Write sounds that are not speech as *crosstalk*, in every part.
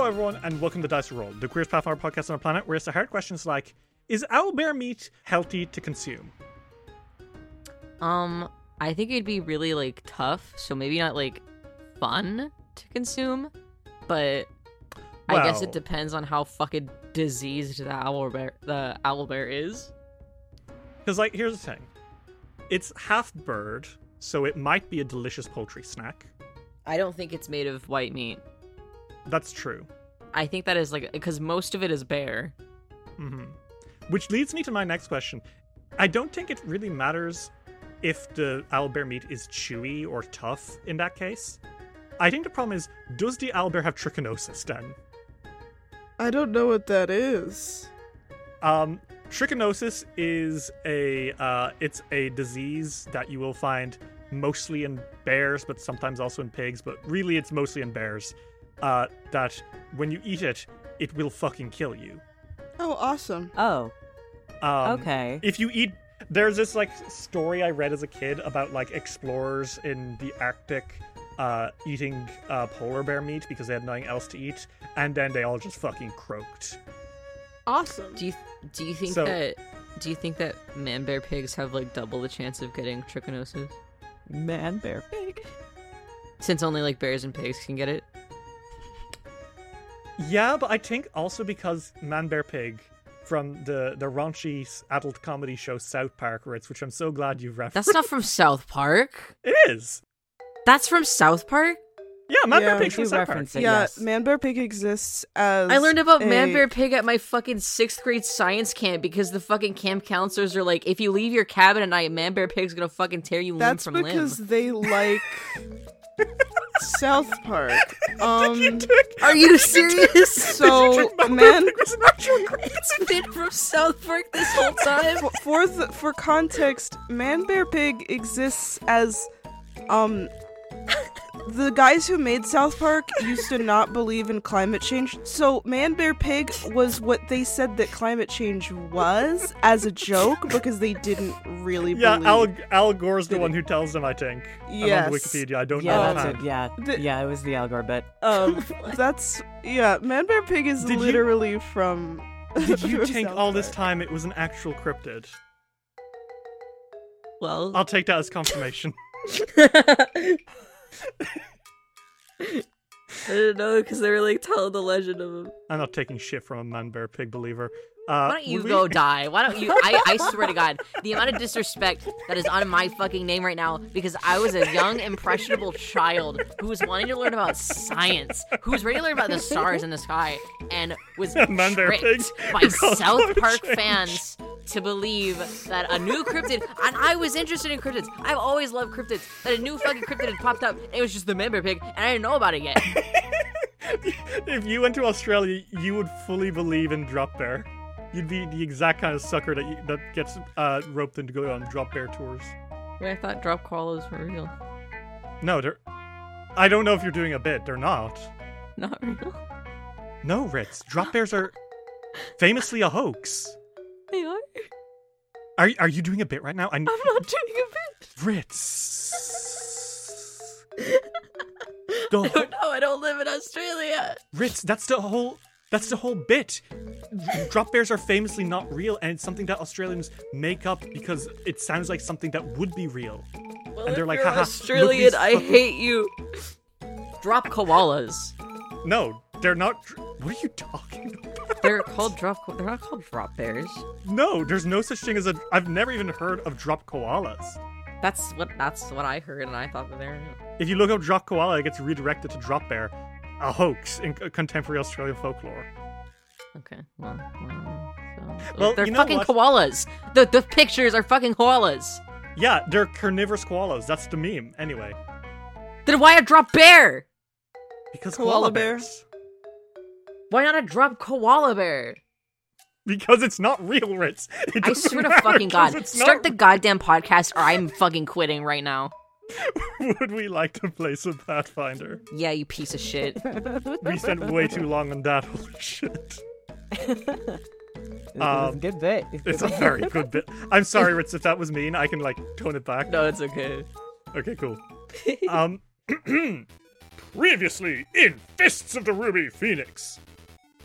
Hello, everyone, and welcome to Dice Roll, the queerest pathfinder podcast on our planet, where it's the hard questions like: Is owlbear meat healthy to consume? Um, I think it'd be really like tough, so maybe not like fun to consume, but I guess Well- it depends on how fucking diseased the owlbear the owlbear is. Because, like, here's the thing: it's half bird, so it might be a delicious poultry snack. I don't think it's made of white meat. That's true. I think that is like because most of it is bear. hmm Which leads me to my next question. I don't think it really matters if the owlbear meat is chewy or tough in that case. I think the problem is, does the owlbear have trichinosis then? I don't know what that is. Um, trichinosis is a uh, it's a disease that you will find mostly in bears, but sometimes also in pigs. But really, it's mostly in bears. Uh, that when you eat it, it will fucking kill you. Oh, awesome. Oh, Um, okay. If you eat, there's this like story I read as a kid about like explorers in the Arctic uh, eating uh, polar bear meat because they had nothing else to eat, and then they all just fucking croaked. Awesome. Do you do you think So- that do you think that man bear pigs have like double the chance of getting trichinosis Man, bear, pig. since only like bears and pigs can get it? Yeah, but I think also because Man Bear Pig from the the raunchy adult comedy show South Park, Ritz, which I'm so glad you referenced. That's not from South Park. It is. That's from South Park. Yeah, Man Yeah, Bear Pig from South Park. reference it. yeah, yes. Man Bear Pig exists as. I learned about a... Man Bear Pig at my fucking sixth grade science camp because the fucking camp counselors are like, if you leave your cabin at night, Man Bear Pig's gonna fucking tear you That's limb from limb. That's because they *laughs* like South Park. *laughs* Um, Are you serious? so Man it's been from South Park this whole time. for for, the, for context, Man Bear Pig exists as um the guys who made South Park used to not believe in climate change. So Man Bear Pig was what they said that climate change was as a joke because they didn't really Yeah, believe. Al, Al Gore's the one who tells them. I think. I'm on Wikipedia. I don't Yeah, know. that's it. Yeah, The- yeah, it was the Al Gore bit. *laughs* um that's yeah, Man Bear Pig is Did you- literally from Did you *laughs* from think South all this time it was an actual cryptid? Well, I'll take that as confirmation. *laughs* I don't know because they were like telling the legend of him. I'm not taking shit from a Man Bear Pig believer. Uh, Why don't you we- go die? Why don't you? I, I swear to God, the amount of disrespect that is on my fucking name right now because I was a young, impressionable child who was wanting to learn about science, who was ready to learn about the stars in the sky, and was *laughs* Man, tricked by South Park change. fans to believe that a new cryptid, and I was interested in cryptids. I've always loved cryptids. That a new fucking cryptid had popped up. And it was just the Man Bear Pig, and I didn't know about it yet. *laughs* if you went to Australia, you would fully believe in drop bear. You'd be the exact kind of sucker that you, that gets uh, roped in to go on drop bear tours. Wait, I thought drop koalas were real. No, they're. I don't know if you're doing a bit. They're not. Not real. No, Ritz. Drop bears are famously a hoax. They are. Are are you doing a bit right now? I, I'm not doing a bit. Ritz. *laughs* The I whole, don't know. I don't live in Australia. Ritz, that's the whole. That's the whole bit. Drop bears are famously not real, and it's something that Australians make up because it sounds like something that would be real. Well, and they're like, haha, Australian, I fucking- hate you. Drop koalas. No, they're not. What are you talking about? They're called drop. They're not called drop bears. No, there's no such thing as a. I've never even heard of drop koalas. That's what. That's what I heard, and I thought that they're. If you look up drop koala, it gets redirected to drop bear, a hoax in contemporary Australian folklore. Okay. Well. well, so, Well, they're you know fucking what? koalas. The the pictures are fucking koalas. Yeah, they're carnivorous koalas. That's the meme. Anyway, Then why a drop bear? because Koala koala, bear. bears. Why not a drop koala bear? Because it's not real, Ritz. It I doesn't swear to matter fucking 'cause god. it's Start the goddamn podcast or I'm fucking quitting right now. *laughs* Would we like to play some Pathfinder? Yeah, you piece of shit. *laughs* We spent way too long on that. *laughs* Holy shit. It's a Um, good bit. It's a very good bit. I'm sorry, Ritz, if that was mean. I can, like, tone it back. no, it's okay. Okay, cool. Um, *clears throat* previously in Fists of the Ruby Phoenix,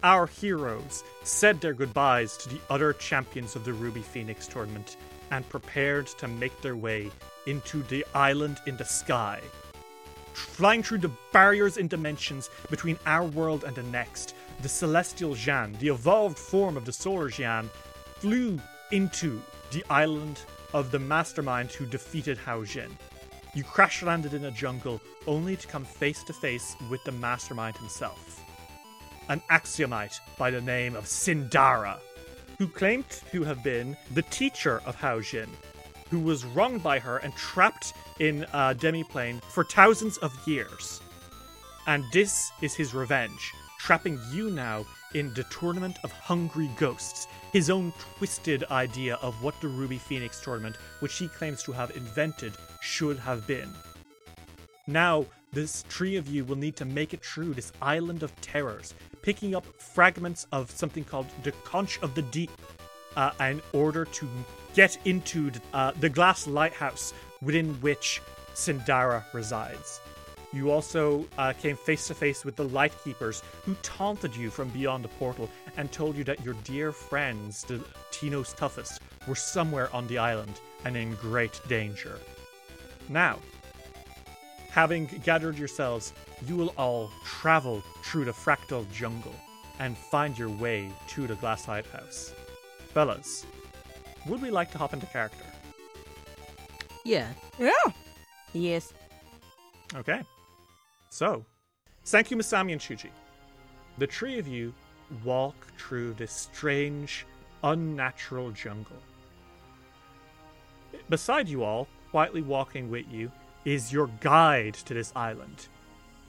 our heroes said their goodbyes to the other champions of the Ruby Phoenix tournament and prepared to make their way into the island in the sky. Flying through the barriers in dimensions between our world and the next, the celestial Jan, the evolved form of the solar Jan, flew into the island of the mastermind who defeated Hao Jin. You crash landed in a jungle only to come face to face with the mastermind himself. An axiomite by the name of Syndara, who claimed to have been the teacher of Hao Jin, who was wronged by her and trapped in a demiplane for thousands of years. And this is his revenge, trapping you now in the Tournament of Hungry Ghosts, his own twisted idea of what the Ruby Phoenix tournament, which he claims to have invented, should have been. Now, this three of you will need to make it through this island of terrors, picking up fragments of something called the Conch of the Deep uh, in order to get into the, uh, the glass lighthouse within which Syndara resides. You also uh, came face to face with the Lightkeepers, who taunted you from beyond the portal and told you that your dear friends, the Tino's toughest, were somewhere on the island and in great danger. Now, having gathered yourselves, you will all travel through the fractal jungle and find your way to the glass lighthouse. Fellas, would we like to hop into character? Yeah. Yeah. Yes. Okay. So, thank you, Masami and Shuji. The three of you walk through this strange, unnatural jungle. Beside you all, quietly walking with you, is your guide to this island.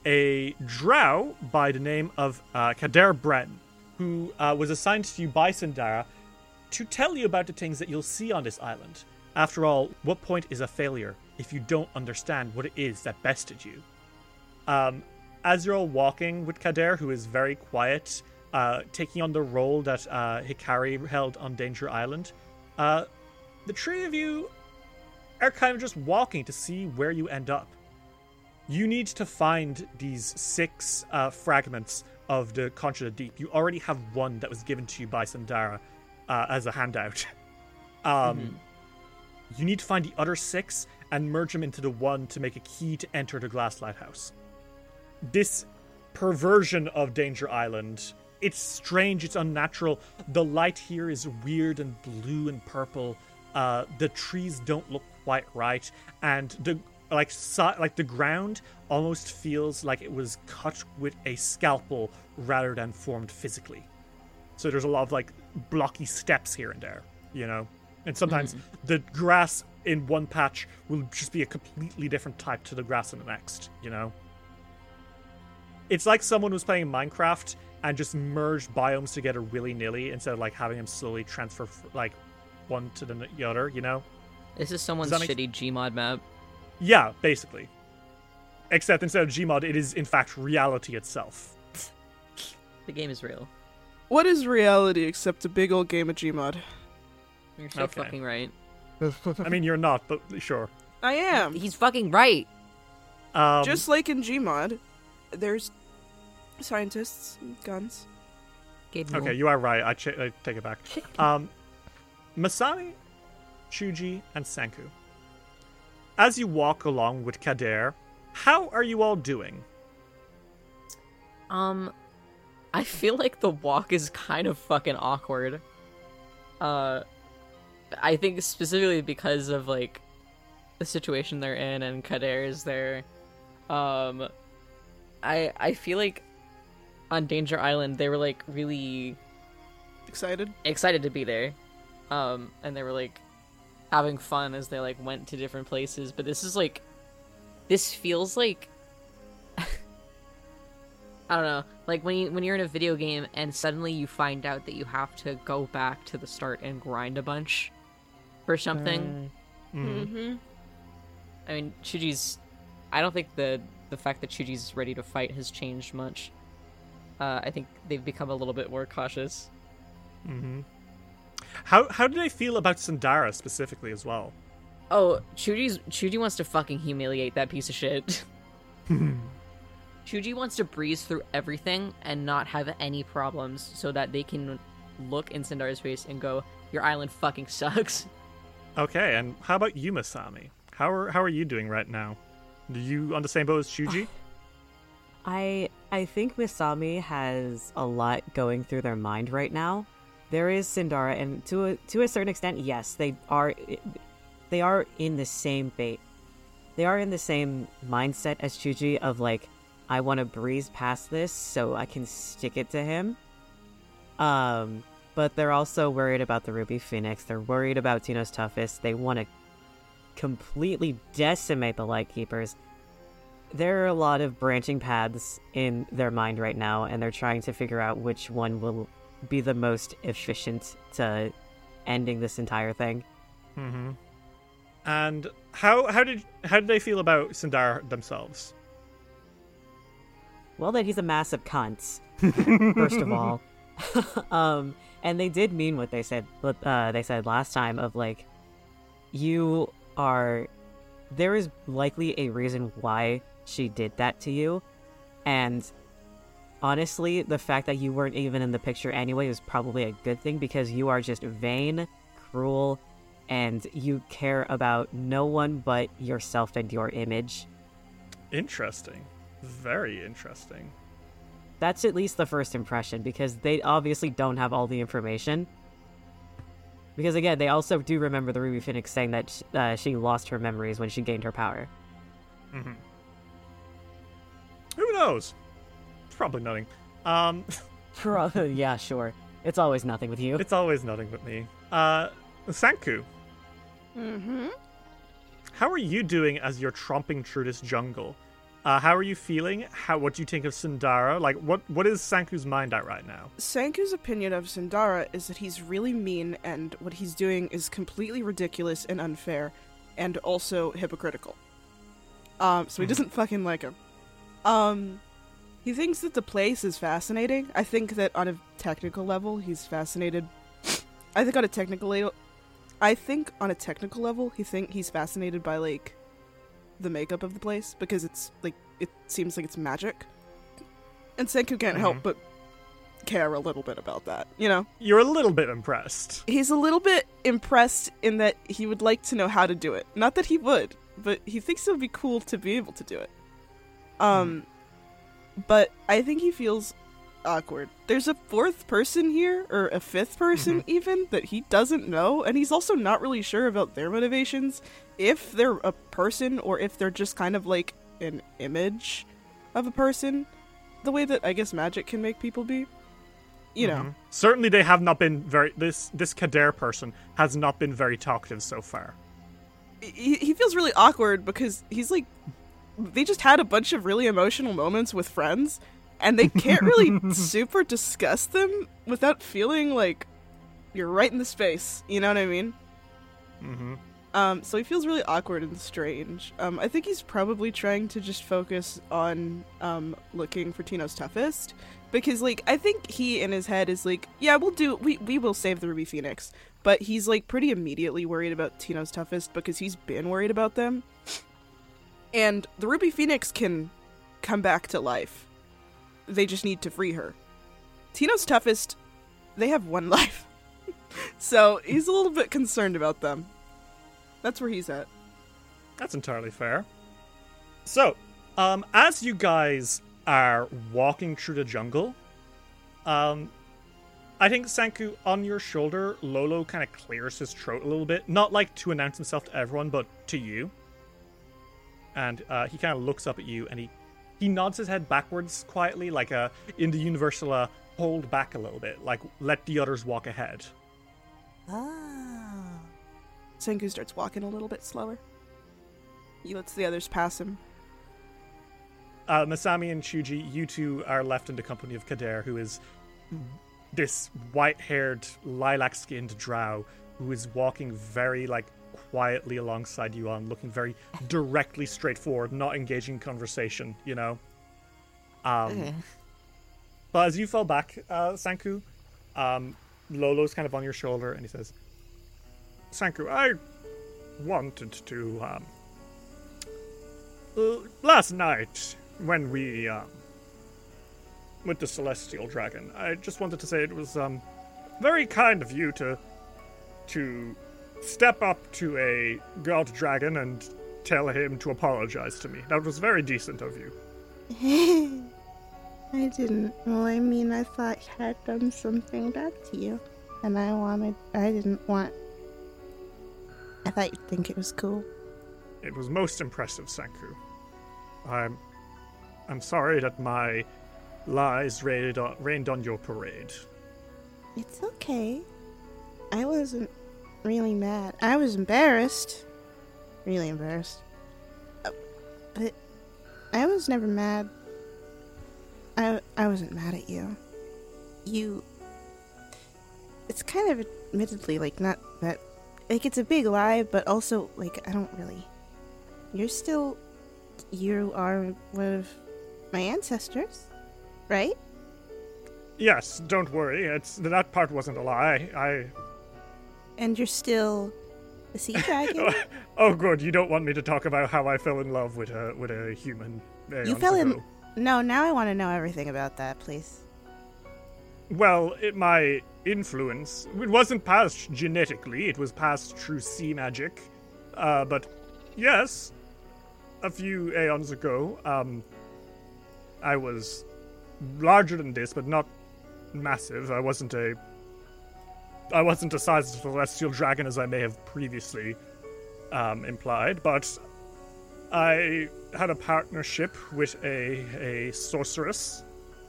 A drow by the name of uh, Kader Bren, who uh, was assigned to you by Syndara to tell you about the things that you'll see on this island. After all, what point is a failure if you don't understand what it is that bested you? Um, as you're all walking with Kader, who is very quiet, uh, taking on the role that uh, Hikari held on Danger Island, uh, the three of you are kind of just walking to see where you end up. You need to find these six uh, fragments of the Conch of the Deep. You already have one that was given to you by Syndara uh, as a handout. um, You need to find the other six and merge them into the one to make a key to enter the Glass Lighthouse. This perversion of Danger Island, it's strange, it's unnatural. The light here is weird and blue and purple. Uh, the trees don't look quite right, and the like si- like the ground almost feels like it was cut with a scalpel rather than formed physically. So there's a lot of like blocky steps here and there, you know. And sometimes hmm. the grass in one patch will just be a completely different type to the grass in the next, you know. It's like someone was playing Minecraft and just merged biomes together willy nilly instead of like having them slowly transfer like one to the other, you know. This is someone's make- shitty Gmod map. Yeah, basically. Except instead of Gmod, it is in fact reality itself. *laughs* The game is real. What is reality except a big old game of Gmod? You're so Okay. fucking right. I mean, you're not, but sure. I am. He's fucking right. Um, Just like in Gmod, there's scientists, and guns. Chicken Mule. Okay, you are right. I, ch- I take it back. Um, Masami, Chuji, and Sanku. As you walk along with Kader, how are you all doing? Um, I feel like the walk is kind of fucking awkward. Uh, I think specifically because of like the situation they're in and Kader is there. Um, I I feel like on Danger Island they were like really Excited? excited to be there. Um, and they were like having fun as they like went to different places. But this is like, this feels like, I don't know, like when you when you're in a video game and suddenly you find out that you have to go back to the start and grind a bunch for something. Mm-hmm. I mean, Chuji's. I don't think the the fact that Chuji's ready to fight has changed much. Uh, I think they've become a little bit more cautious. How how do they feel about Syndara specifically as well? Oh, Chuji's Chuji wants to fucking humiliate that piece of shit. *laughs* Chuji wants to breeze through everything and not have any problems so that they can look in Syndara's face and go, Your island fucking sucks. Okay, and how about you, Masami? How are how are you doing right now? Are you on the same boat as Shuji? *sighs* I I think Masami has a lot going through their mind right now. There is Syndara, and to a to a certain extent, yes, they are they are in the same bait. They are in the same mindset as Chuji of like, I want to breeze past this so I can stick it to him. Um, but they're also worried about the Ruby Phoenix. They're worried about Tino's toughest. They want to completely decimate the Lightkeepers there are a lot of branching paths in their mind right now, and they're trying to figure out which one will be the most efficient to ending this entire thing. Mm-hmm. And how how did how did they feel about Sindar themselves? Well, that he's a massive cunt, *laughs* first of all. *laughs* um, and they did mean what they said. What uh, they said last time of like, you are. There is likely a reason why she did that to you, and honestly, the fact that you weren't even in the picture anyway is probably a good thing because you are just vain, cruel, and you care about no one but yourself and your image. Interesting, very interesting. That's at least the first impression because they obviously don't have all the information. Because again, they also do remember the Ruby Phoenix saying that sh- uh, she lost her memories when she gained her power. Mm-hmm. Who knows? It's probably nothing. Um, *laughs* yeah, sure. It's always nothing with you. it's always nothing with me. Uh, Sanku, Mm-hmm. how are you doing as you're tromping through this jungle? Uh, how are you feeling? How what do you think of Syndara? Like, what what is Sanku's mind at right now? Sanku's opinion of Syndara is that he's really mean and what he's doing is completely ridiculous and unfair and also hypocritical. Um, so he doesn't fucking like him. Um, he thinks that the place is fascinating. I think that on a technical level, he's fascinated. I think on a technical level, I think on a technical level, he think he's fascinated by like the makeup of the place because it's like it seems like it's magic. And Senku can't help but care a little bit about that, you know? You're a little bit impressed. He's a little bit impressed in that he would like to know how to do it. Not that he would, but he thinks it would be cool to be able to do it. Um but I think he feels awkward. There's a fourth person here or a fifth person mm-hmm. even that he doesn't know and he's also not really sure about their motivations if they're a person or if they're just kind of like an image of a person the way that I guess magic can make people be. You know. Mm-hmm. Certainly, they have not been very. This this Kader person has not been very talkative so far. he, he feels really awkward because he's like they just had a bunch of really emotional moments with friends and they can't really *laughs* super discuss them without feeling like you're right in the space you know what i mean? Mm-hmm. um so he feels really awkward and strange. Um i think he's probably trying to just focus on um looking for tino's toughest because like i think he in his head is like yeah we'll do we we will save the ruby phoenix but he's like pretty immediately worried about tino's toughest because he's been worried about them. And the ruby phoenix can come back to life they just need to free her tino's toughest they have one *laughs* life. so he's a little bit concerned about them. That's where he's at. That's entirely fair. So, um, as you guys are walking through the jungle, um, I think Sanku on your shoulder, Lolo kind of clears his throat a little bit, not like to announce himself to everyone, but to you. And uh, he kind of looks up at you, and he he nods his head backwards quietly, like a in the universal uh, hold back a little bit, like let the others walk ahead. Ah. Senku starts walking a little bit slower. He lets the others pass him. Uh, Masami and Shuji, you two are left in the company of Kader, who is this white-haired, lilac-skinned drow who is walking very like quietly alongside you on, looking very directly straightforward, not engaging conversation. You know. Um, But as you fall back, uh, Sanku, um, Lolo's kind of on your shoulder, and he says, "Sanku, I wanted to um, uh, last night when we um, with the celestial dragon. I just wanted to say it was um, very kind of you to to step up to a god dragon and tell him to apologize to me. That was very decent of you. *laughs* I didn't. Well, I mean, I thought I had done something bad to you. And I wanted. I didn't want. I thought you'd think it was cool. It was most impressive, Sanku. I'm I'm sorry that my lies rained on, rained on your parade. It's okay. I wasn't really mad. I was embarrassed. Really embarrassed. Uh, But I was never mad. I, I wasn't mad at you. You. It's kind of admittedly, like, not that. Like, it's a big lie, but also, like, I don't really. You're still. You are one of my ancestors, right? Yes, don't worry. It's that part wasn't a lie. I And you're still a sea *laughs* dragon. Oh good, you don't want me to talk about how I fell in love with a with a human. you fell in. No, now I want to know everything about that, please. Well, it, my influence it wasn't passed genetically; it was passed through sea magic. Uh, but yes, a few aeons ago, um, I was larger than this, but not massive. I wasn't a I wasn't a size of celestial dragon as I may have previously um, implied, but I had a partnership with a a sorceress.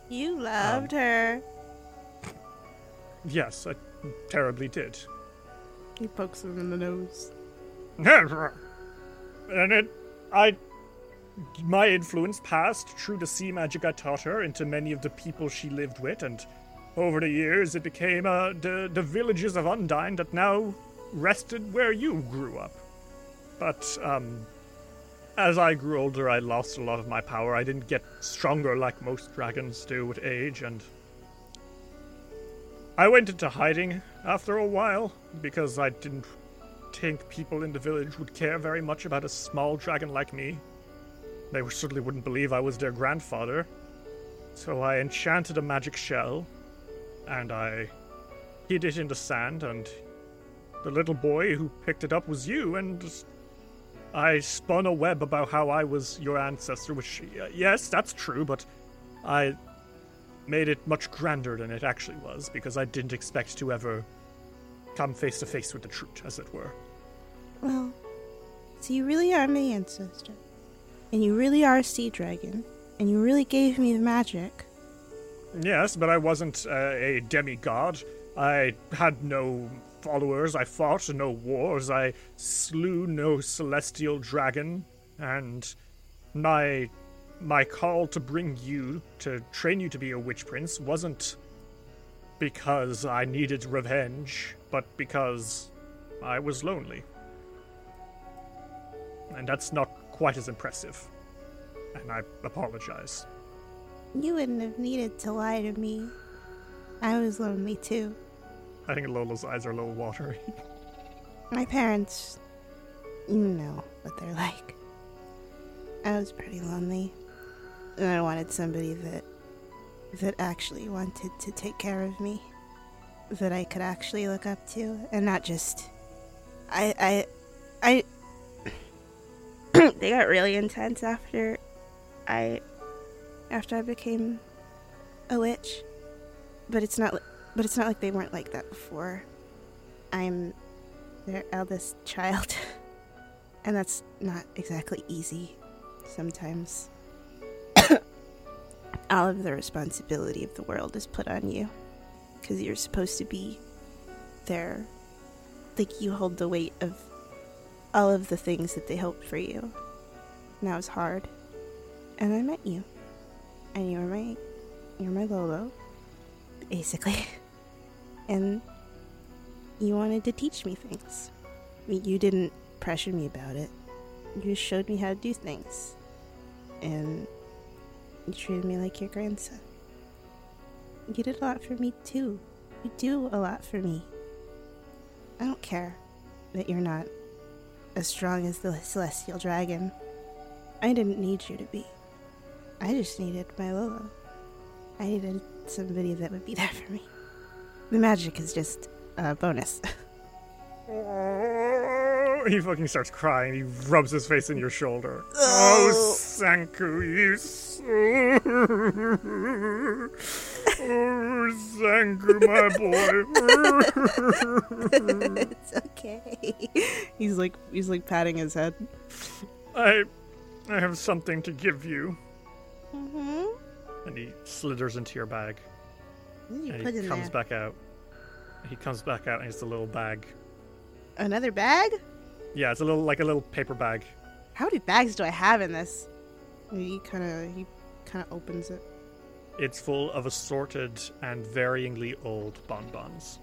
You loved her. Yes, I terribly did. He pokes him in the nose. *laughs* and it, I, my influence passed through the sea magic I taught her into many of the people she lived with, and over the years it became uh, the the villages of Undyne that now rested where you grew up. But um, as I grew older, I lost a lot of my power. I didn't get stronger like most dragons do with age, and I went into hiding after a while because I didn't think people in the village would care very much about a small dragon like me. They certainly wouldn't believe I was their grandfather. So I enchanted a magic shell, and I hid it in the sand, and the little boy who picked it up was you, and I spun a web about how I was your ancestor, which, uh, yes, that's true, but I made it much grander than it actually was, because I didn't expect to ever come face to face with the truth, as it were. Well, so you really are my ancestor. And you really are a sea dragon. And you really gave me the magic. Yes, but I wasn't uh, a demigod. I had no followers. I fought no wars. I slew no celestial dragon. And my my call to bring you to train you to be a witch prince wasn't because I needed revenge, but because I was lonely. And that's not quite as impressive. And I apologize. You wouldn't have needed to lie to me. I was lonely too. I think Lolo's eyes are a little watery. My parents, you know what they're like. I was pretty lonely. And I wanted somebody that that actually wanted to take care of me. that I could actually look up to and not just I I I *clears throat* they got really intense after I after I became a witch. But it's not but it's not like they weren't like that before. I'm their eldest child. *laughs* and that's not exactly easy sometimes. *coughs* All of the responsibility of the world is put on you because you're supposed to be there. Like you hold the weight of all of the things that they hoped for you. And that was hard. And I met you. And you were my you're my Lolo. Basically. *laughs* And you wanted to teach me things. You didn't pressure me about it. You just showed me how to do things. And you treated me like your grandson. You did a lot for me too. You do a lot for me. I don't care that you're not as strong as the celestial dragon. I didn't need you to be. I just needed my Lolo. I needed somebody that would be there for me. The magic is just a bonus. *laughs* he fucking starts crying. He rubs his face in your shoulder. Oh, oh. Sanku, you. So... oh, Sanku, my boy. *laughs* it's okay. He's like he's like patting his head. I, I have something to give you. Mm-hmm. And he slithers into your bag. You and put he in comes there. back out. He comes back out and it's a little bag. Another bag? Yeah, it's a little like a little paper bag. How many bags do I have in this? He kind of he kind of opens it. It's full of assorted and varyingly old bonbons.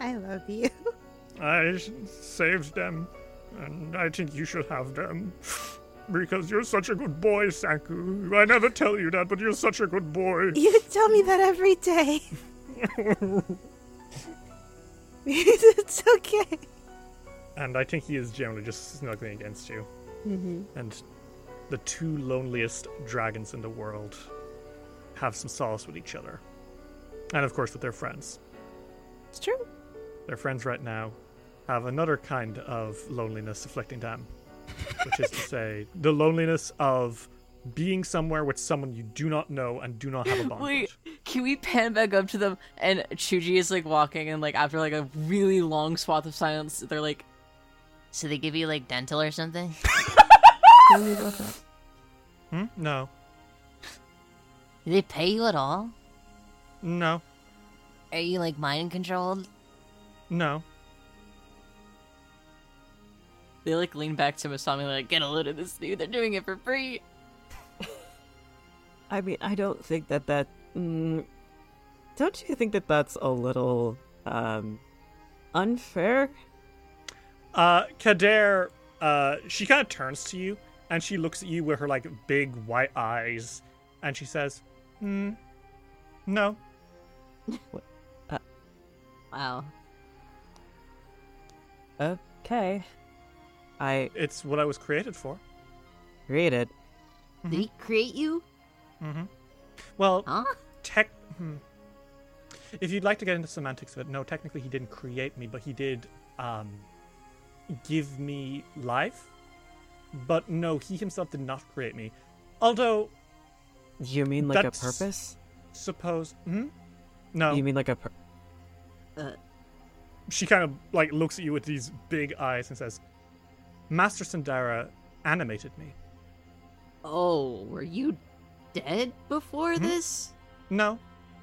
I love you. *laughs* I saved them, and I think you should have them. *laughs* Because you're such a good boy, Saku. I never tell you that, but you're such a good boy. You tell me that every day. *laughs* it's okay. And I think he is generally just snuggling against you. Mm-hmm. And the two loneliest dragons in the world have some solace with each other. And of course, with their friends. It's true. Their friends right now have another kind of loneliness afflicting them, which is to say, the loneliness of being somewhere with someone you do not know and do not have a bond Wait, with. can we pan back up to them? And Chuji is like walking, and like after like a really long swath of silence, they're like, So they give you like dental or something? *laughs* Hmm? No. Do they pay you at all? No. Are you like mind controlled? No. They like lean back to Masami, like, get a load of this dude. They're doing it for free. I mean, I don't think that that. Mm, don't you think that that's a little um unfair? Uh, Kader, uh, she kind of turns to you and she looks at you with her like big white eyes and she says, Hmm, no. Wow. Okay. I It's what I was created for. read it. Did he create you? Mm-hmm. Well, Huh? tech. Hmm. If you'd like to get into semantics of it, no, technically he didn't create me, but he did um, give me life. But no, he himself did not create me. Although, You mean like That's- a purpose? suppose. Hmm? No. You mean like a pur- she kind of like looks at you with these big eyes and says, Master Syndara animated me. Oh, were you dead before Hmm? this? No.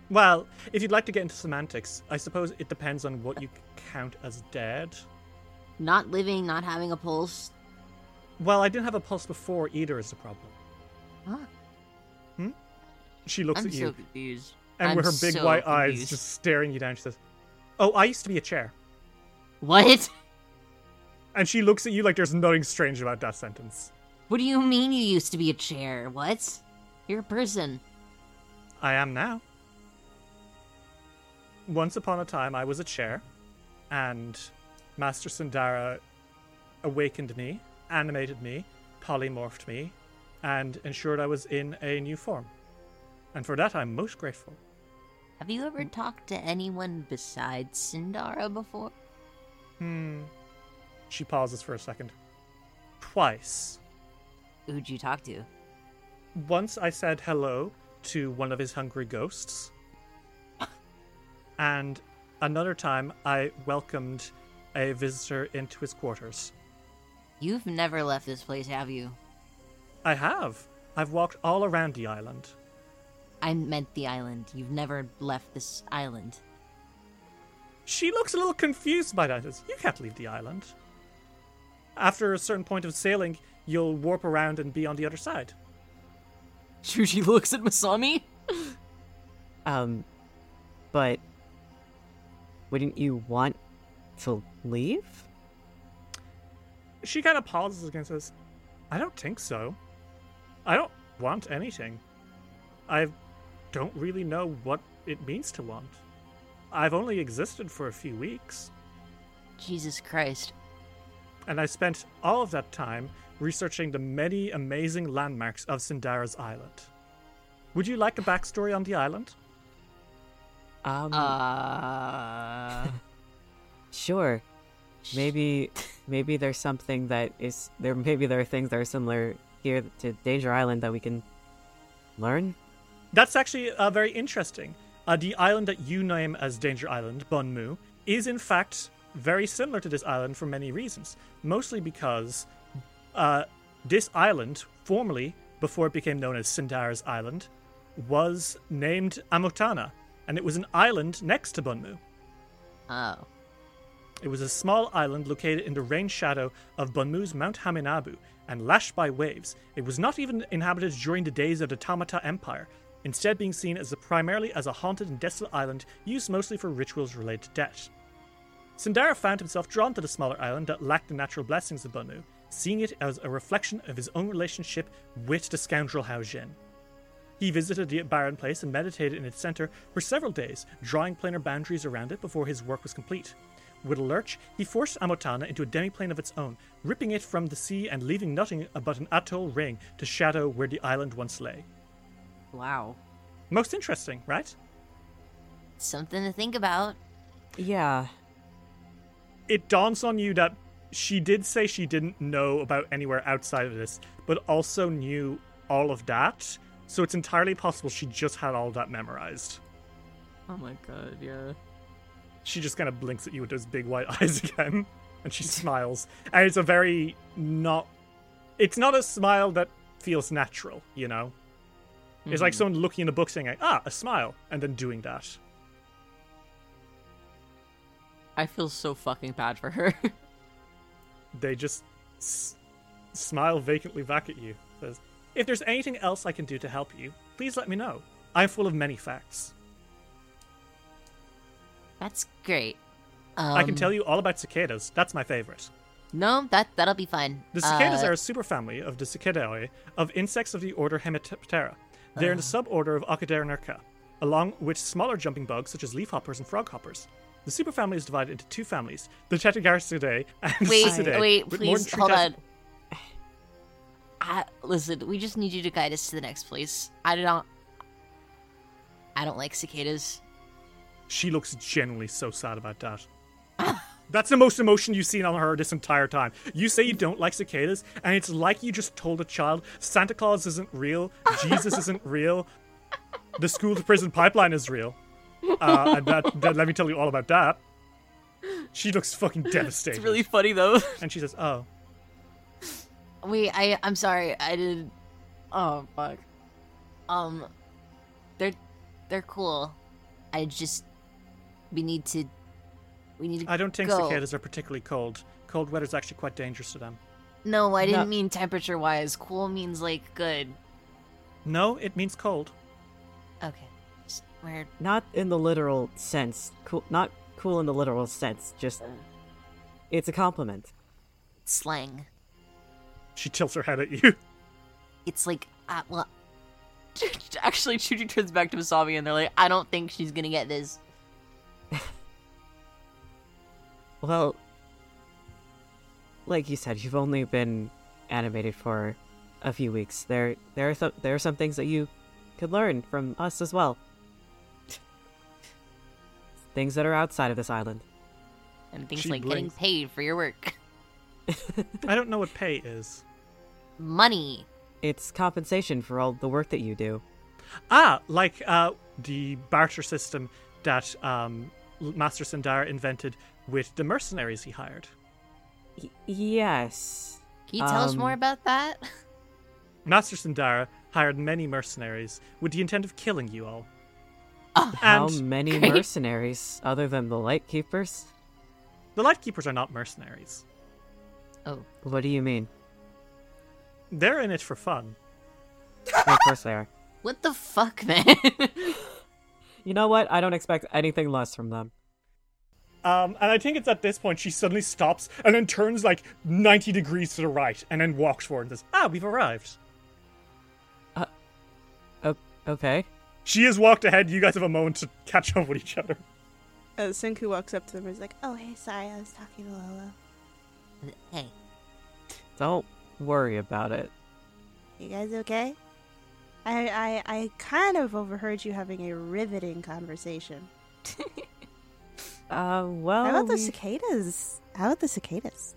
Well, if you'd like to get into semantics, I suppose it depends on what you count as dead. Not living, not having a pulse. Well, I didn't have a pulse before either, is the problem. Huh? Hmm? She looks I'm at you, confused. and I'm with her big so white eyes just staring you down, she says, Oh, I used to be a chair. What? And she looks at you like there's nothing strange about that sentence. What do you mean you used to be a chair? What? You're a person. I am now. Once upon a time, I was a chair, and Master Syndara awakened me, animated me, polymorphed me, and ensured I was in a new form. And for that, I'm most grateful. Have you ever talked to anyone besides Syndara before? Hmm. She pauses for a second. Twice. Who'd you talk to? Once I said hello to one of his hungry ghosts. *laughs* and another time I welcomed a visitor into his quarters. You've never left this place, have you? I have. I've walked all around the island. I meant the island. You've never left this island. She looks a little confused by that. You can't leave the island. After a certain point of sailing, you'll warp around and be on the other side. Shuji *laughs* looks at Masami. Um, but wouldn't you want to leave? She kind of pauses again and says, I don't think so. I don't want anything. I don't really know what it means to want. I've only existed for a few weeks, Jesus Christ. And I spent all of that time researching the many amazing landmarks of Syndara's island. Would you like a backstory on the island? Um, Uh. *laughs* sure. Maybe, *laughs* maybe there's something that is there. Maybe there are things that are similar here to Danger Island that we can learn. That's actually uh, very interesting. Uh, the island that you name as Danger Island, Bunmu, is in fact very similar to this island for many reasons. Mostly because uh, this island, formerly, before it became known as Syndara's Island, was named Amotana, and it was an island next to Bunmu. Oh. It was a small island located in the rain shadow of Bunmu's Mount Haminabu and lashed by waves. It was not even inhabited during the days of the Tamata Empire, instead being seen as a, primarily as a haunted and desolate island used mostly for rituals related to death. Syndara found himself drawn to the smaller island that lacked the natural blessings of Bunmu, seeing it as a reflection of his own relationship with the scoundrel Hao Jin. He visited the barren place and meditated in its center for several days, drawing planar boundaries around it before his work was complete. With a lurch, he forced Amotana into a demiplane of its own, ripping it from the sea and leaving nothing but an atoll ring to shadow where the island once lay. Wow. Most interesting, right? Something to think about. Yeah. It dawns on you that she did say she didn't know about anywhere outside of this, but also knew all of that. So it's entirely possible she just had all that memorized. Oh my god, yeah. She just kind of blinks at you with those big white *laughs* eyes again, and she smiles. And it's a very not. It's not a smile that feels natural, you know? It's like someone looking in a book saying, ah, a smile, and then doing that. I feel so fucking bad for her. *laughs* They just s- smile vacantly back at you. Says, if there's anything else I can do to help you, please let me know. I'm full of many facts. That's great. Um, I can tell you all about cicadas. That's my favorite. No, that that'll be fine. The cicadas Uh, are a superfamily of the Cicadae of insects of the order Hemiptera. They're in the suborder of Auchenorrhyncha, along with smaller jumping bugs such as leafhoppers and froghoppers. The superfamily is divided into two families: the Tettigarctidae and Wait, Cicadidae. wait, with more than please hold on. I, listen, we just need you to guide us to the next place. I don't. I don't like cicadas. She looks genuinely so sad about that. Ah. That's the most emotion you've seen on her this entire time. You say you don't like cicadas, and it's like you just told a child Santa Claus isn't real, *laughs* Jesus isn't real, the school to prison pipeline is real. *laughs* Uh, and that, that, let me tell you all about that. She looks fucking *laughs* devastated. it's really funny though. *laughs* and she says, "Oh, Wait, I I'm sorry. I did. Oh fuck. Um, they're they're cool. I just we need to we need to. I don't think go. cicadas are particularly cold. Cold weather's actually quite dangerous to them." No, I didn't No. mean temperature wise. Cool means like good. No, it means cold. Okay. Just weird. Not in the literal sense. Cool. Not cool in the literal sense. Just it's a compliment. Slang. She tilts her head at you. *laughs* It's like uh, well, *laughs* Actually, Chuji turns back to Masami and they're like, I don't think she's gonna get this. *laughs* Well, like you said, you've only been animated for a few weeks. There, there are some, there are some things that you could learn from us as well. Things that are outside of this island. And things She like getting paid for your work. *laughs* I don't know what pay is. Money. It's compensation for all the work that you do. Ah, like uh, the barter system that um, Master Sindar invented with the mercenaries he hired. Y- yes. Can you tell us Um, more about that? *laughs* Master Syndara hired many mercenaries with the intent of killing you all. *laughs* How many great. mercenaries other than the Lightkeepers? the Lightkeepers are not mercenaries. Oh. What do you mean? They're in it for fun. of course they are. *laughs* What the fuck, man? *laughs* You know what? I don't expect anything less from them. Um, and I think it's at this point she suddenly stops and then turns like 90 degrees to the right and then walks forward and says, Ah, we've arrived. O- okay. She has walked ahead. You guys have a moment to catch up with each other. Uh, Senku walks up to them and is like, "Oh, hey, sorry, I was talking to Lolo. hey. Don't worry about it. You guys okay? I I I kind of overheard you having a riveting conversation. *laughs* Uh, well, How about the we- cicadas? How about the cicadas?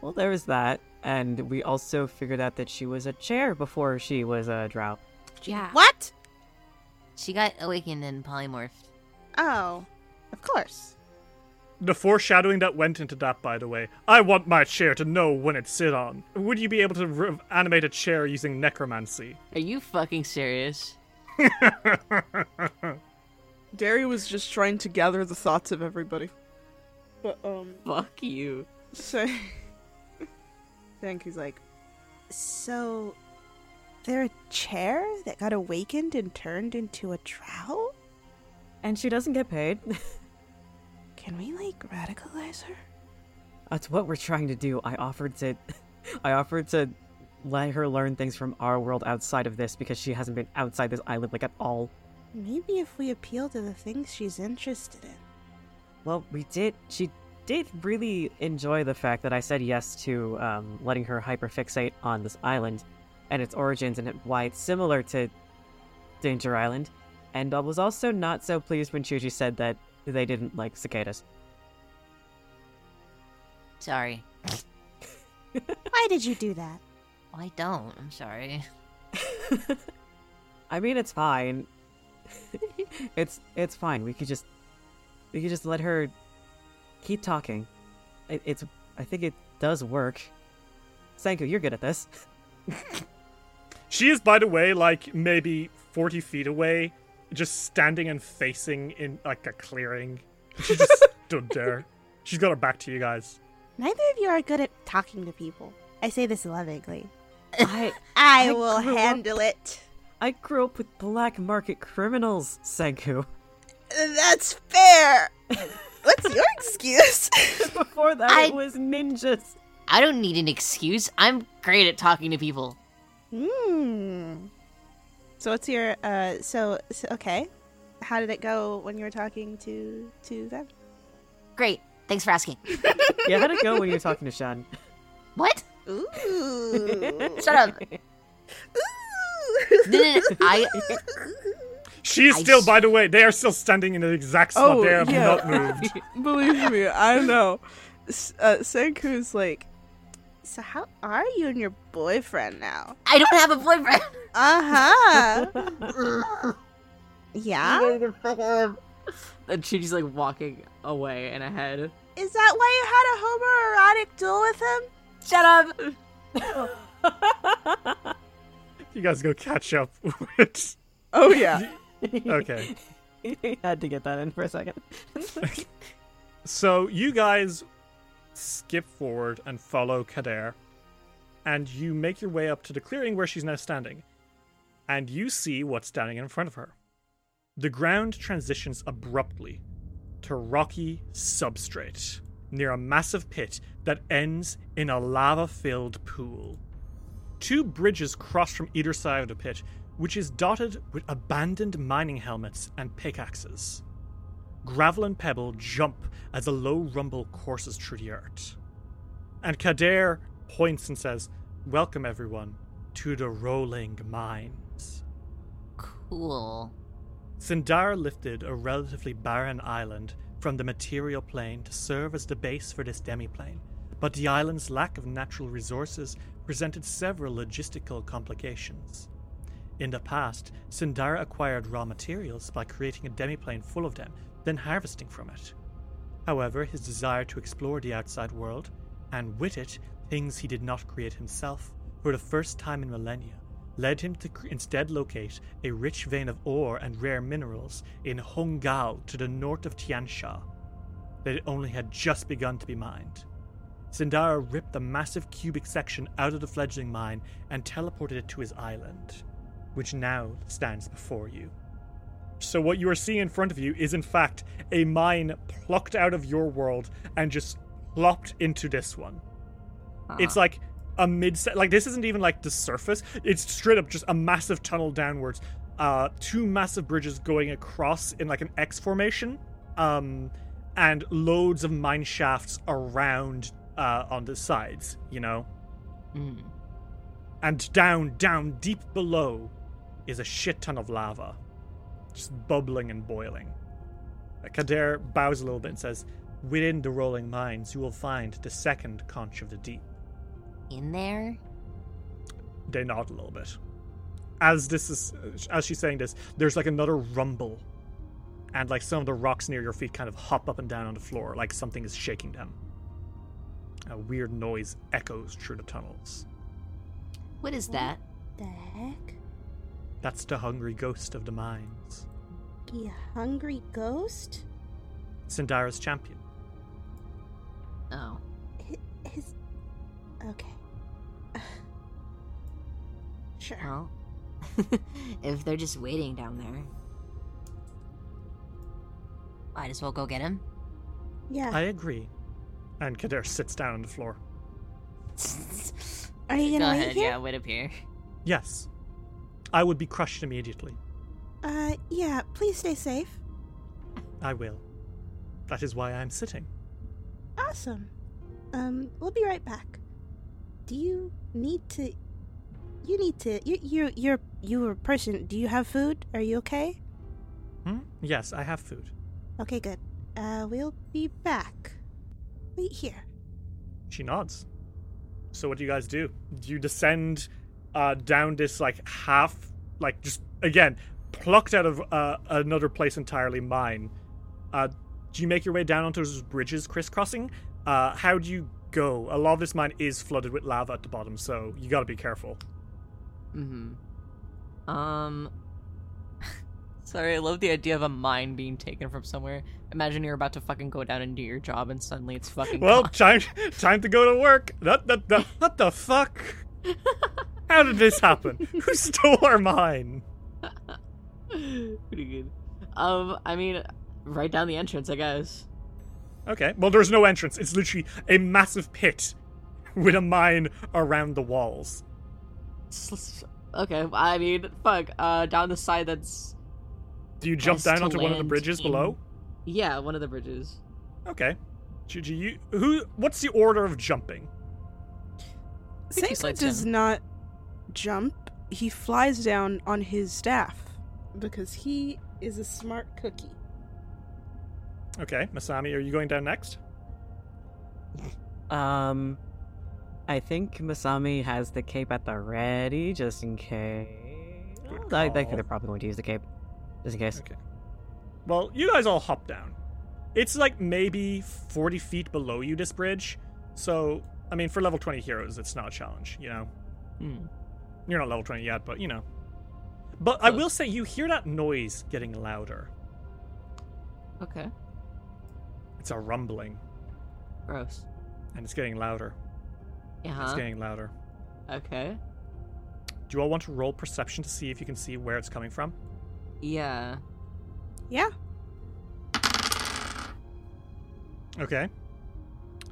well, there was that, and we also figured out that she was a chair before she was a drow. Yeah. What? She got awakened and polymorphed. Oh, of course. The foreshadowing that went into that, by the way. I want my chair to know when it's sit on. Would you be able to re- animate a chair using necromancy? Are you fucking serious? *laughs* Derry was just trying to gather the thoughts of everybody. But um, Fuck you. *laughs* *laughs* so Senku's like, So, they're a chair that got awakened and turned into a drow? And she doesn't get paid. *laughs* Can we like radicalize her? That's what we're trying to do. I offered to, *laughs* I offered to let her learn things from our world outside of this because she hasn't been outside this island like at all. Maybe if we appeal to the things she's interested in. Well, we did. She did really enjoy the fact that I said yes to um, letting her hyperfixate on this island and its origins and why it's similar to Danger Island. And I was also not so pleased when Chuji said that they didn't like cicadas. Sorry. *laughs* Why did you do that? I don't. I'm sorry. *laughs* I mean, it's fine. *laughs* it's it's fine. We could just we could just let her keep talking. It, it's I think it does work. Sanku, you're good at this. She is, by the way, like maybe 40 feet away, just standing and facing in like a clearing. She just *laughs* stood there. She's got her back to you guys. Neither of you are good at talking to people. I say this lovingly. *laughs* I I, I will grew up- handle it. I grew up with black market criminals, Sanku. That's fair. *laughs* What's your excuse? Before that, I- it was ninjas. I don't need an excuse. I'm great at talking to people. Hmm. So what's your uh? So, so okay. How did it go when you were talking to to them? Great. Thanks for asking. *laughs* Yeah, how'd it go when you were talking to Sean? What? Ooh. Shut up. No, no, no. I *laughs* She is I still, s- by the way, they are still standing in the exact spot. Oh, they have yeah. not moved. *laughs* believe me, I know. S- Uh, Senku's like, So how are you and your boyfriend now? I don't have a boyfriend. *laughs* Uh huh. *laughs* yeah. And she's like walking away and ahead. Is that why you had a homoerotic duel with him? Shut up. *laughs* You guys go catch up with. oh yeah. Okay. Had to get that in for a second. So you guys skip forward and follow Kader, and you make your way up to the clearing where she's now standing, and you see what's standing in front of her. The ground transitions abruptly to rocky substrate near a massive pit that ends in a lava filled pool. Two bridges cross from either side of the pit, which is dotted with abandoned mining helmets and pickaxes. Gravel and pebble jump as a low rumble courses through the earth. And Kader points and says, Welcome everyone to the rolling mines. Cool. Sindar lifted a relatively barren island from the material plane to serve as the base for this demiplane, but the island's lack of natural resources presented several logistical complications. In the past, Syndara acquired raw materials by creating a demiplane full of them, then harvesting from it. However, his desire to explore the outside world, and with it, things he did not create himself, for the first time in millennia, led him to instead locate a rich vein of ore and rare minerals in Hongal to the north of Tian Xia that it only had just begun to be mined. Syndara ripped the massive cubic section out of the fledgling mine and teleported it to his island, which now stands before you. So, what you are seeing in front of you is, in fact, a mine plucked out of your world and just plopped into this one. It's like a mid like this isn't even like the surface. It's straight up just a massive tunnel downwards. Uh two massive bridges going across in like an X formation. Um and loads of mine shafts around uh on the sides, you know. Mm. And down down deep below is a shit ton of lava. Just bubbling and boiling. Kader bows a little bit and says, Within the rolling mines, you will find the second conch of the deep. In there? they nod a little bit. As this is, as she's saying this, there's like another rumble, and like some of the rocks near your feet kind of hop up and down on the floor, like something is shaking them. A weird noise echoes through the tunnels. What is that? The heck? That's the hungry ghost of the mines, The hungry ghost? Syndara's champion. Oh. Hi- His. Okay. *sighs* Sure. Well. *laughs* if they're just waiting down there. Might as well go get him. Yeah. I agree. And Kader sits down on the floor. Are you gonna wait ahead, here? yeah, wait up here. Yes, I would be crushed immediately. Uh, yeah. Please stay safe. I will. That is why I'm sitting. Awesome. Um, we'll be right back. Do you need to? You need to. You you you're you're a person. Do you have food? Are you okay? Hmm? Yes, I have food. Okay, good. Uh, we'll be back. Wait here. She nods. So what do you guys do? Do you descend uh, down this like half, like just again plucked out of uh, another place entirely mine? Uh, do you make your way down onto those bridges crisscrossing? Uh, how do you go? A lot of this mine is flooded with lava at the bottom, so you got to be careful. Mm-hmm. Um. *laughs* Sorry, I love the idea of a mine being taken from somewhere. Imagine you're about to fucking go down and do your job, and suddenly it's fucking. Well, gone. time time to go to work. That, that, what the fuck? *laughs* How did this happen? *laughs* Who stole our mine? pretty good. Um, I mean, right down the entrance, I guess. Okay. Well, there's no entrance. It's literally a massive pit with a mine around the walls. Okay, I mean, fuck. Uh, down the side that's Do you jump down onto one of the bridges in- below? yeah, one of the bridges. Okay. Gigi, you who? What's the order of jumping? think he does not jump. He flies down on his staff because he is a smart cookie. Okay, Masami, are you going down next? Um, I think Masami has the cape at the ready just in case. I, I think they're probably going to use the cape just in case. Okay. Well, you guys all hop down. It's like maybe 40 feet below you, this bridge. So, I mean, for level 20 heroes, it's not a challenge, you know? Hmm. You're not level 20 yet, but you know. But I will say, you hear that noise getting louder. Okay. It's a rumbling, Gross. and it's getting louder. Uh It's getting louder. Okay. Do you all want to roll perception to see if you can see where it's coming from? Yeah. Yeah. Okay.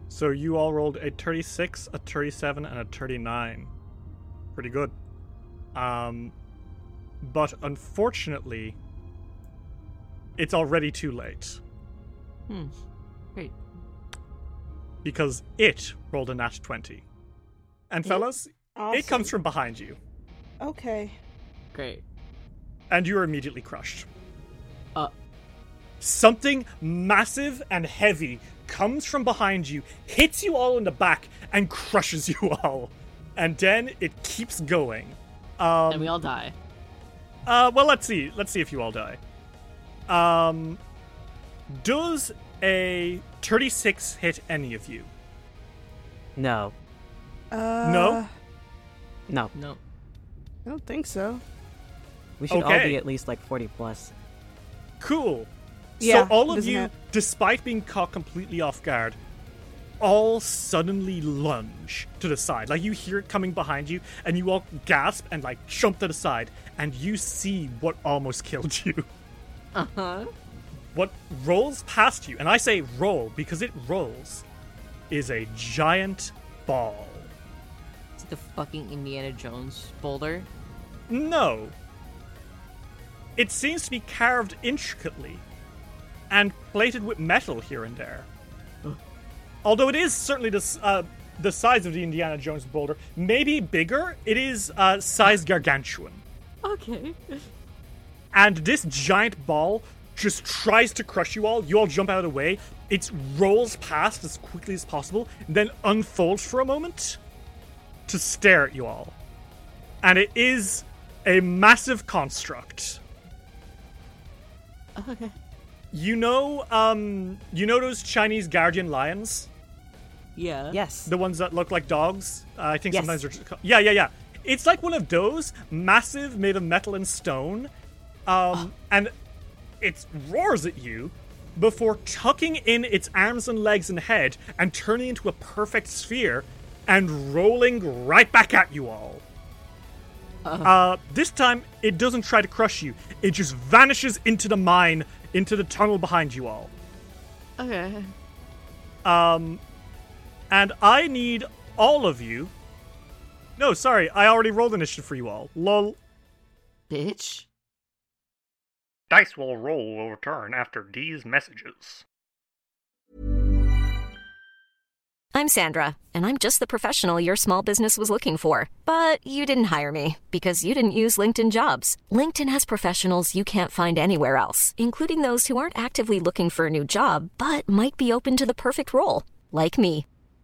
So you all rolled a 36, a 37, and a 39. Pretty good. Um, but unfortunately, it's already too late Hmm. Great. because it rolled a nat 20. And fellas, it comes from behind you, Okay. Great. and you are immediately crushed. Uh. Something massive and heavy comes from behind you, hits you all in the back, and crushes you *laughs* all. And then it keeps going. Um, and we all die. uh, well, let's see. Let's see if you all die. Um, does a 36 hit any of you? No. Uh, No? No. No. I don't think so. We should all be at least like 40 plus. Cool. Yeah, so all of you, have- despite being caught completely off guard, all suddenly lunge to the side. Like you hear it coming behind you, and you all gasp and like jump to the side, and you see what almost *laughs* killed you. Uh huh. What rolls past you, and I say roll because it rolls, is a giant ball. Is it the fucking Indiana Jones boulder? No. It seems to be carved intricately and plated with metal here and there. Although it is certainly the, uh, the size of the Indiana Jones boulder, maybe bigger, it is uh, size gargantuan. Okay. And this giant ball just tries to crush you all. You all jump out of the way. It rolls past as quickly as possible, then unfolds for a moment to stare at you all. And it is a massive construct. Okay. You know, um, you know those Chinese guardian lions, Yeah. Yes. the ones that look like dogs. Uh, I think Yes. sometimes they're just ca- yeah, yeah, yeah. It's like one of those, massive, made of metal and stone, um, and it roars at you before tucking in its arms and legs and head and turning into a perfect sphere and rolling right back at you all. Uh, this time, it doesn't try to crush you. It just vanishes into the mine, into the tunnel behind you all. Okay. Um, and I need all of you. No, sorry, I already rolled initiative for you all. Lol. Bitch. Dice will roll will return after these messages. I'm Sandra, and I'm just the professional your small business was looking for. But you didn't hire me because you didn't use LinkedIn jobs. LinkedIn has professionals you can't find anywhere else, including those who aren't actively looking for a new job but might be open to the perfect role, like me.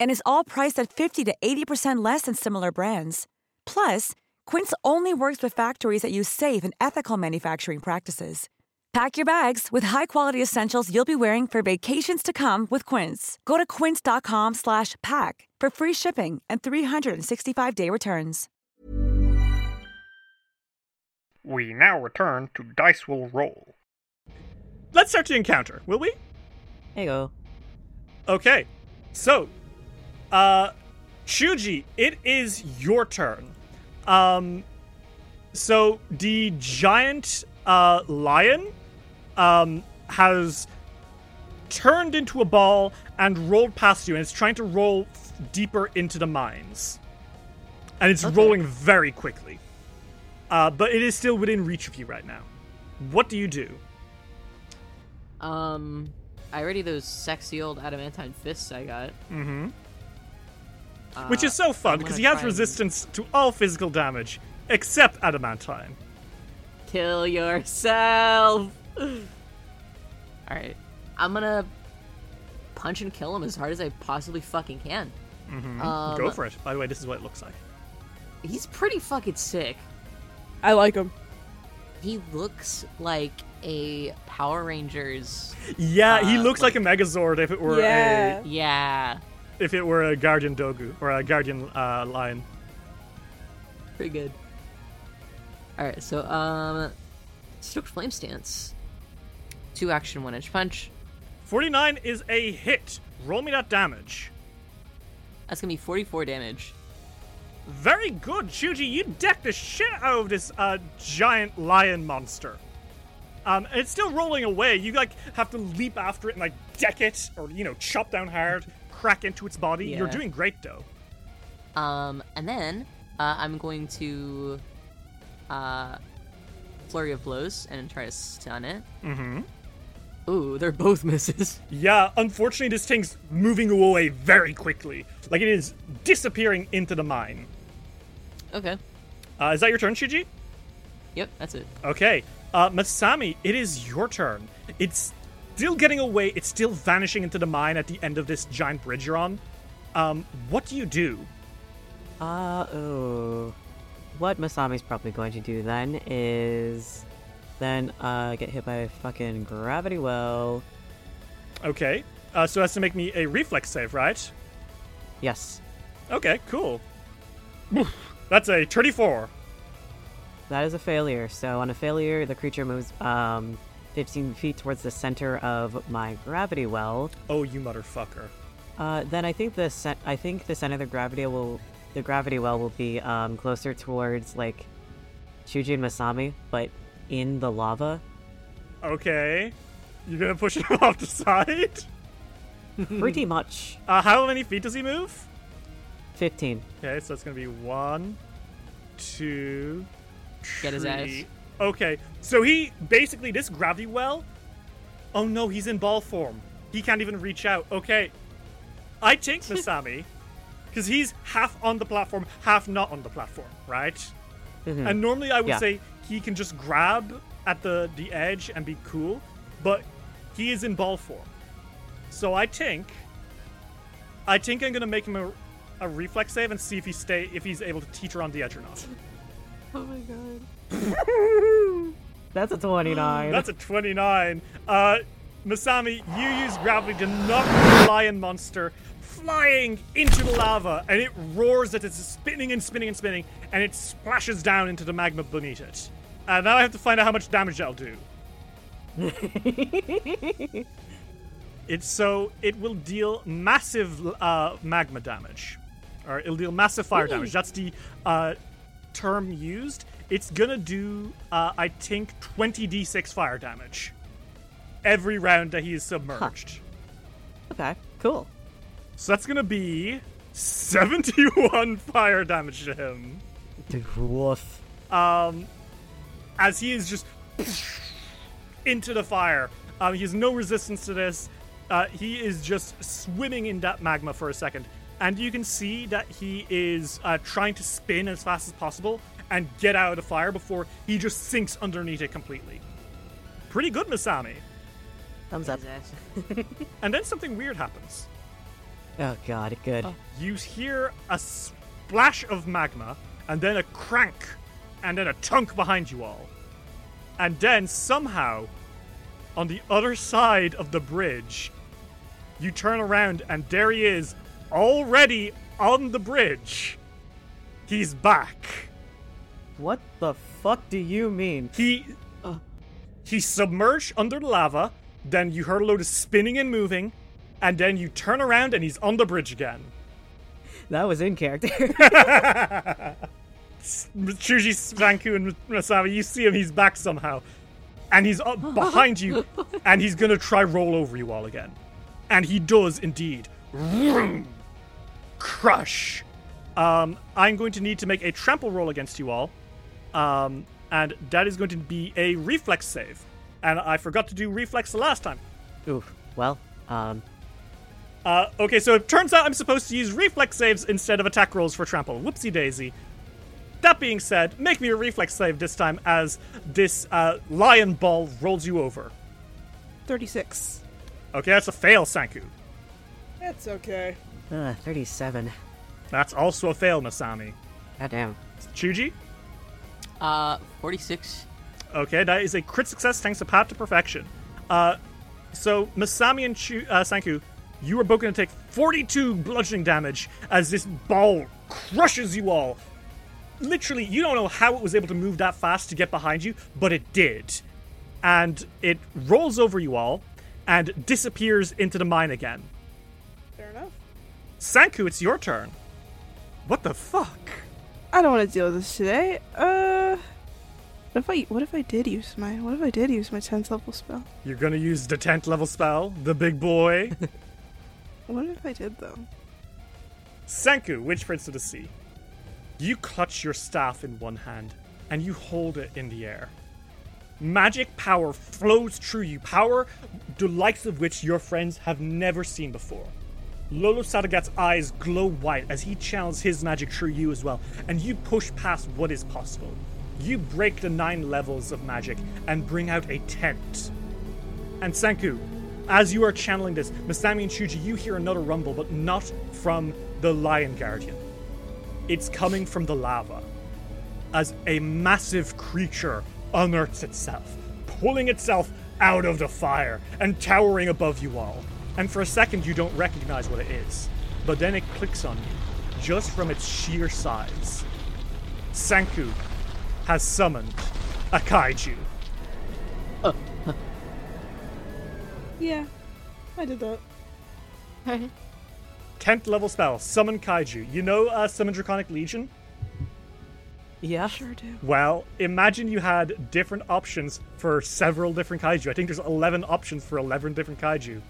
And is all priced at 50 to 80% less than similar brands. Plus, Quince only works with factories that use safe and ethical manufacturing practices. Pack your bags with high-quality essentials you'll be wearing for vacations to come with Quince. Go to quince.com slash pack for free shipping and 365-day returns. We now return to Dice will roll. Let's start the encounter, will we? Hey go. Okay. So, uh, Shuji, it is your turn. Um, so the giant uh, lion um, has turned into a ball and rolled past you, and it's trying to roll f- deeper into the mines. And it's rolling very quickly. Uh, but it is still within reach of you right now. What do you do? Um, I already those sexy old adamantine fists I got. Mm-hmm. Uh, Which is so fun because he has try and resistance to all physical damage except adamantine. Kill yourself. *sighs* All right, I'm gonna punch and kill him as hard as I possibly fucking can. Mm-hmm. Um, Go for it. By the way, this is what it looks like. He's pretty fucking sick. I like him. He looks like a Power Rangers. Yeah, he uh, looks like, a Megazord if it were Yeah. Yeah, a if it were a Guardian Dogu or a Guardian uh, Lion. pretty good. All right, so um, Stoked Flame Stance, two action, one inch punch. Forty-nine is a hit. Roll me that damage. That's gonna be 44 damage. Very good, Shuji. You decked the shit out of this uh, giant lion monster. Um, and it's still rolling away. You like have to leap after it and like deck it or you know chop down hard, crack into its body. You're doing great though. Um, and then uh, I'm going to uh, flurry of blows and try to stun it. Mm-hmm. Ooh, they're both misses. Yeah, unfortunately, this thing's moving away very quickly. Like it is disappearing into the mine. Okay. Uh, is that your turn, Shiji? Yep, that's it. Okay. Uh, Masami, it is your turn. It's still getting away. It's still vanishing into the mine at the end of this giant bridge you're on. Um, what do you do? Uh oh. What Masami's probably going to do then is then uh get hit by a fucking gravity well. Okay. Uh, so it has to make me a reflex save, right? Yes. Okay, cool. That's a 34. That is a failure. So on a failure, the creature moves um 15 feet towards the center of my gravity well. Oh, you motherfucker. Uh, then I think the cen- I think the center of the gravity will the gravity well will be um closer towards like Shuji and Masami, but in the lava. Okay. You're gonna push him *laughs* off the side? *laughs* Pretty much. Uh, how many feet does he move? 15. Okay, so it's gonna be one, two, Get his ass. Okay, so he basically this gravity well. Oh no, he's in ball form. He can't even reach out. Okay, I think *laughs* Masami, because he's half on the platform, half not on the platform, right? Mhm. And normally I would Yeah. say he can just grab at the the edge and be cool, but he is in ball form. So I think I think I'm gonna make him a, a reflex save and see if he stay if he's able to teeter on the edge or not. *laughs* Oh my god. *laughs* That's a 29. That's a 29. Uh, Masami, you use gravity to knock the lion monster flying into the lava, and it roars as it's spinning and spinning and spinning, and it splashes down into the magma beneath it. And now I have to find out how much damage that'll do. *laughs* It's so it will deal massive uh, magma damage, or it'll deal massive fire damage. That's the uh, term used. It's gonna do, uh, I think, 20d6 fire damage every round that he is submerged. Okay, cool. So that's gonna be 71 *laughs* fire damage to him. Woof. Um, as he is just *laughs* into the fire. Um, he has no resistance to this. Uh, he is just swimming in that magma for a second. And you can see that he is uh, trying to spin as fast as possible and get out of the fire before he just sinks underneath it completely. Pretty good, Masami. Thumbs up. *laughs* And then something weird happens. Oh god, good. Oh. You hear a splash of magma, and then a crank, and then a chunk behind you all. And then somehow, on the other side of the bridge, you turn around, and there he is, already on the bridge. He's back. What the fuck do you mean? He he's submerged under lava. Then you heard a load of spinning and moving, and then you turn around and he's on the bridge again. *laughs* That was in character. *laughs* Chuji, Svanku, and Masami, you see him, he's back somehow. And he's up *laughs* behind you, and he's gonna try roll over you all again. And he does indeed. Vroom. Crush. Um, I'm going to need to make a trample roll against you all. Um, and that is going to be a reflex save. And I forgot to do reflex the last time. Oof. Well, um, Uh, okay, so it turns out I'm supposed to use reflex saves instead of attack rolls for trample. Whoopsie daisy. That being said, make me a reflex save this time as this uh, lion ball rolls you over. 36. Okay, that's a fail, Sanku. That's okay. uh, 37. That's also a fail, Masami. Goddamn. Chuji? Uh, 46. Okay, that is a crit success thanks to Path to Perfection. Uh, so, Masami and Chu- uh, Sanku, you are both going to take 42 bludgeoning damage as this ball crushes you all. Literally, you don't know how it was able to move that fast to get behind you, but it did. And it rolls over you all and disappears into the mine again. Fair enough. Sanku, it's your turn. What the fuck? I don't want to deal with this today. Uh, What if I what if I did use my what if I did use my tenth level spell? You're gonna use the 10th level spell, the big boy. *laughs* *laughs* What if I did though? Senku, Witch Prince of the Sea. You clutch your staff in one hand and you hold it in the air. Magic power flows through you, power the likes of which your friends have never seen before. Lolo Sadagat's eyes glow white as he channels his magic through you as well, and you push past what is possible. You break the nine levels of magic and bring out a tent. And Sanku, as you are channeling this, Masami and Shuji, you hear another rumble, but not from the Lion Guardian. It's coming from the lava. As a massive creature unearths itself, pulling itself out of the fire and towering above you all. And for a second, you don't recognize what it is. But then it clicks on you, just from its sheer size. Sanku has summoned a kaiju. *laughs* Yeah, I did that. *laughs* 10th level spell, Summon Kaiju. You know uh, Summon Draconic Legion? Yeah. Sure do. Well, imagine you had different options for several different kaiju. I think there's 11 options for 11 different kaiju.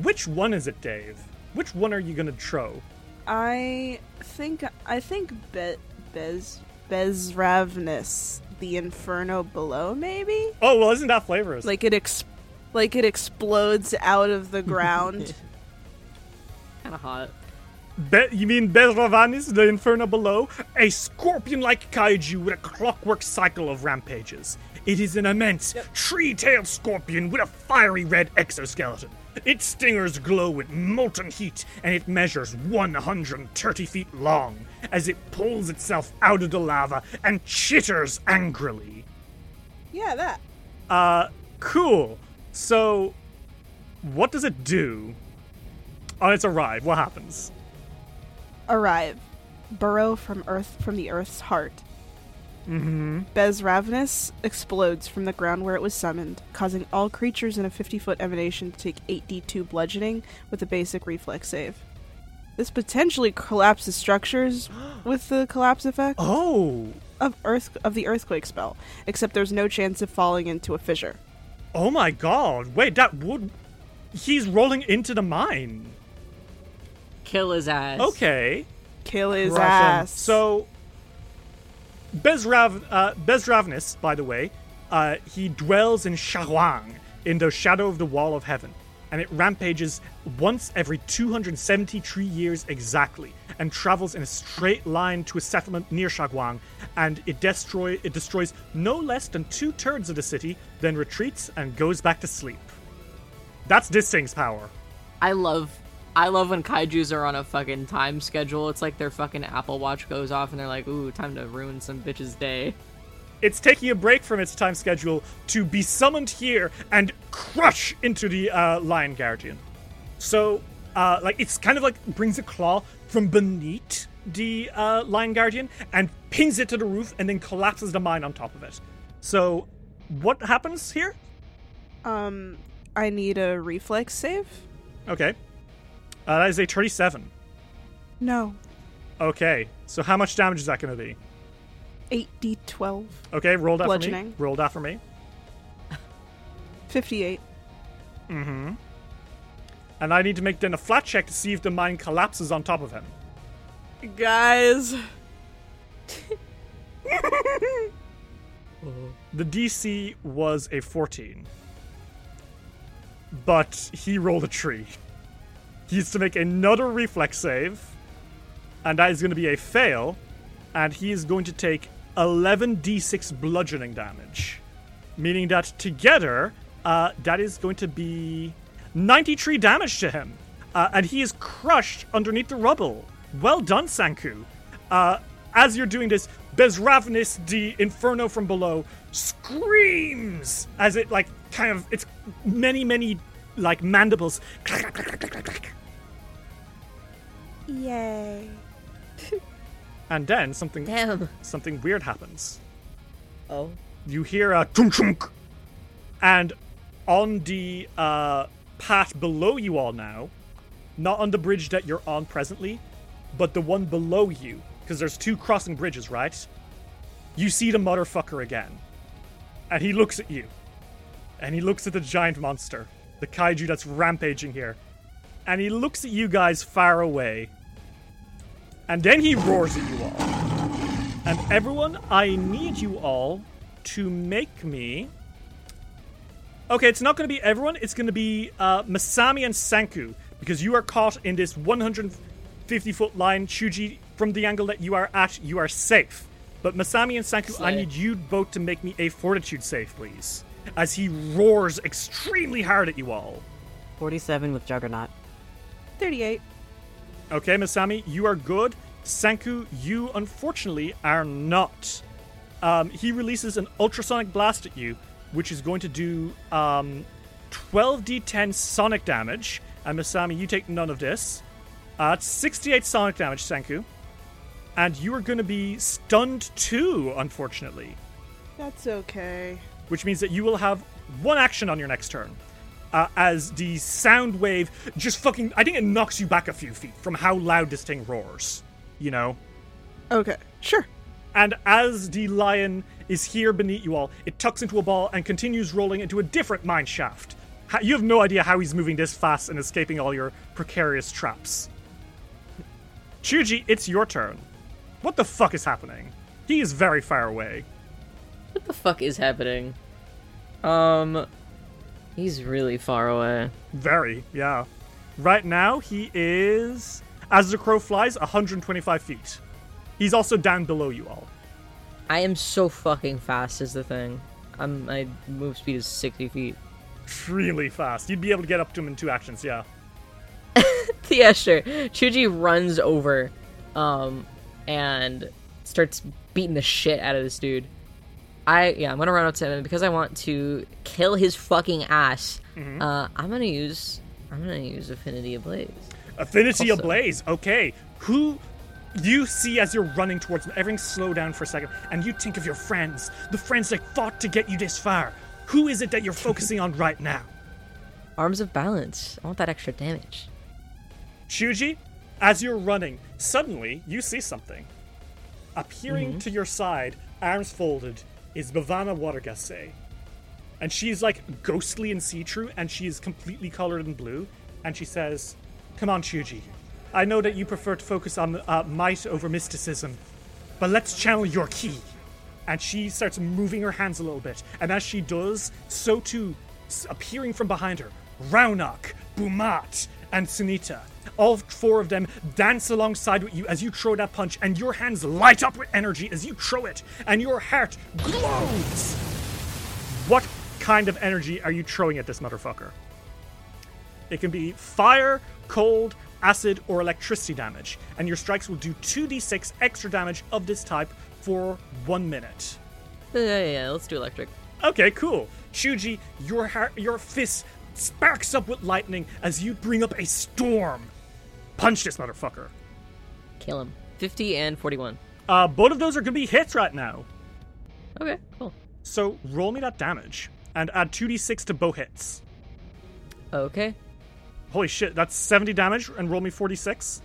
Which one is it, Dave? Which one are you gonna throw? I think I think Be- Bez Bezravnus, the Inferno below, maybe. Oh, well, isn't that flavorous? Like it ex- like it explodes out of the ground. *laughs* Kind of hot. Be- you mean Bezravanis, the Inferno Below? A scorpion like kaiju with a clockwork cycle of rampages. It is an immense, tree tailed scorpion with a fiery red exoskeleton. Its stingers glow with molten heat, and it measures 130 feet long as it pulls itself out of the lava and chitters angrily. yeah, that. Uh, cool. So, what does it do on its arrive? What happens? Arrive. Burrow from Earth from the Earth's heart. Mm-hmm. Bezravnus explodes from the ground where it was summoned, causing all creatures in a 50 foot emanation to take 8d2 bludgeoning with a basic reflex save. This potentially collapses structures with the collapse effect Oh, of earth of the earthquake spell, except there's no chance of falling into a fissure. oh my god. Wait, that would. He's rolling into the mine. Kill his ass. Okay. Kill his Right then. ass. So, Bezrav, uh, Bezravnus, by the way, uh, he dwells in Shaguang, in the shadow of the wall of heaven, and it rampages once every 273 years exactly, and travels in a straight line to a settlement near Shaguang, and it destroy it destroys no less than two thirds of the city, then retreats and goes back to sleep. That's this thing's power. I love I love when kaijus are on a fucking time schedule. It's like their fucking Apple Watch goes off and they're like, ooh, time to ruin some bitch's day. It's taking a break from its time schedule to be summoned here and crush into the uh, Lion Guardian. So, uh, like, it's kind of like brings a claw from beneath the uh, Lion Guardian and pins it to the roof and then collapses the mine on top of it. So, what happens here? um, I need a reflex save. Okay. Uh, that is a 37. No, Okay, so how much damage is that going to be? 8d12, Okay, roll that for me. Bludgeoning. Roll that for me. 58. Mm-hmm. And I need to make then a flat check to see if the mine collapses on top of him. Guys, *laughs* The DC was a 14. But he rolled a tree. He needs to make another reflex save, and that is going to be a fail, and he is going to take 11d6 bludgeoning damage. Meaning that together, uh, that is going to be 93 damage to him. Uh, and he is crushed underneath the rubble. Well done, Sanku. Uh, as you're doing this, Bezravnis, the Inferno from below, screams as it, like, kind of, it's many, many, like, mandibles. Yay. And then something, Damn. something weird happens. Oh. you hear a tunk tunk, and on the uh, path below you all now, not on the bridge that you're on presently, but the one below you, because there's two crossing bridges, right? You see the motherfucker again. And he looks at you. And he looks at the giant monster, the kaiju that's rampaging here. And he looks at you guys far away. And then he roars at you all. And everyone, I need you all to make me. Okay, it's not going to be everyone. It's going to be uh, Masami and Sanku because you are caught in this 150 foot line. Chuji, from the angle that you are at, you are safe. But Masami and Sanku, I need you both to make me a fortitude save, please, as he roars extremely hard at you all. 47 with Juggernaut. 38. Okay, Masami, you are good. Sanku, you unfortunately are not. Um, he releases an ultrasonic blast at you, which is going to do um, 12d10 sonic damage. And Masami, you take none of this. Uh, it's 68 sonic damage, Sanku. And you are going to be stunned too, unfortunately, That's okay. which means that you will have one action on your next turn. Uh, as the sound wave just fucking. I think it knocks you back a few feet from how loud this thing roars. You know? Okay, sure. And as the lion is here beneath you all, it tucks into a ball and continues rolling into a different mine shaft. You have no idea how he's moving this fast and escaping all your precarious traps. Chuji, it's your turn. What the fuck is happening? He is very far away. What the fuck is happening? Um, he's really far away. Very, yeah. Right now, he is, as the crow flies, 125 feet. He's also down below you all. I am so fucking fast is the thing. I'm my move speed is 60 feet. Really fast. You'd be able to get up to him in two actions, yeah. *laughs* yeah, sure. Chuji runs over, um, and starts beating the shit out of this dude. I yeah, I'm gonna run up to him and because I want to kill his fucking ass. Mhm. Uh, I'm gonna use I'm gonna use Affinity Ablaze. Affinity Also- Ablaze. Okay. Who you see as you're running towards them, everything slow down for a second, and you think of your friends, the friends that fought to get you this far. Who is it that you're *laughs* focusing on right now? Arms of Balance. I want that extra damage. Chuji, as you're running, suddenly you see something. Appearing Mhm. to your side, arms folded, is Bhavana Watergase. And she's like ghostly and see through, and she is completely colored in blue. And she says, Come on, Chuji. I know that you prefer to focus on uh, might over mysticism, but let's channel your ki. And she starts moving her hands a little bit. And as she does, so too, appearing from behind her, Raunak, Bumat, and Sunita. All four of them dance alongside with you as you throw that punch, and your hands light up with energy as you throw it, and your heart glows. What kind of energy are you throwing at this motherfucker? It can be fire, cold, acid, or electricity damage, and your strikes will do 2d6 extra damage of this type for one minute. Yeah, yeah, yeah, let's do electric. Okay, cool. Shuji, your heart, your fist sparks up with lightning as you bring up a storm. Punch this motherfucker. Kill him. 50 and 41. Uh, both of those are gonna be hits right now. Okay, cool. So roll me that damage and add 2d6 to both hits. Okay. Holy shit, that's 70 damage and roll me 46.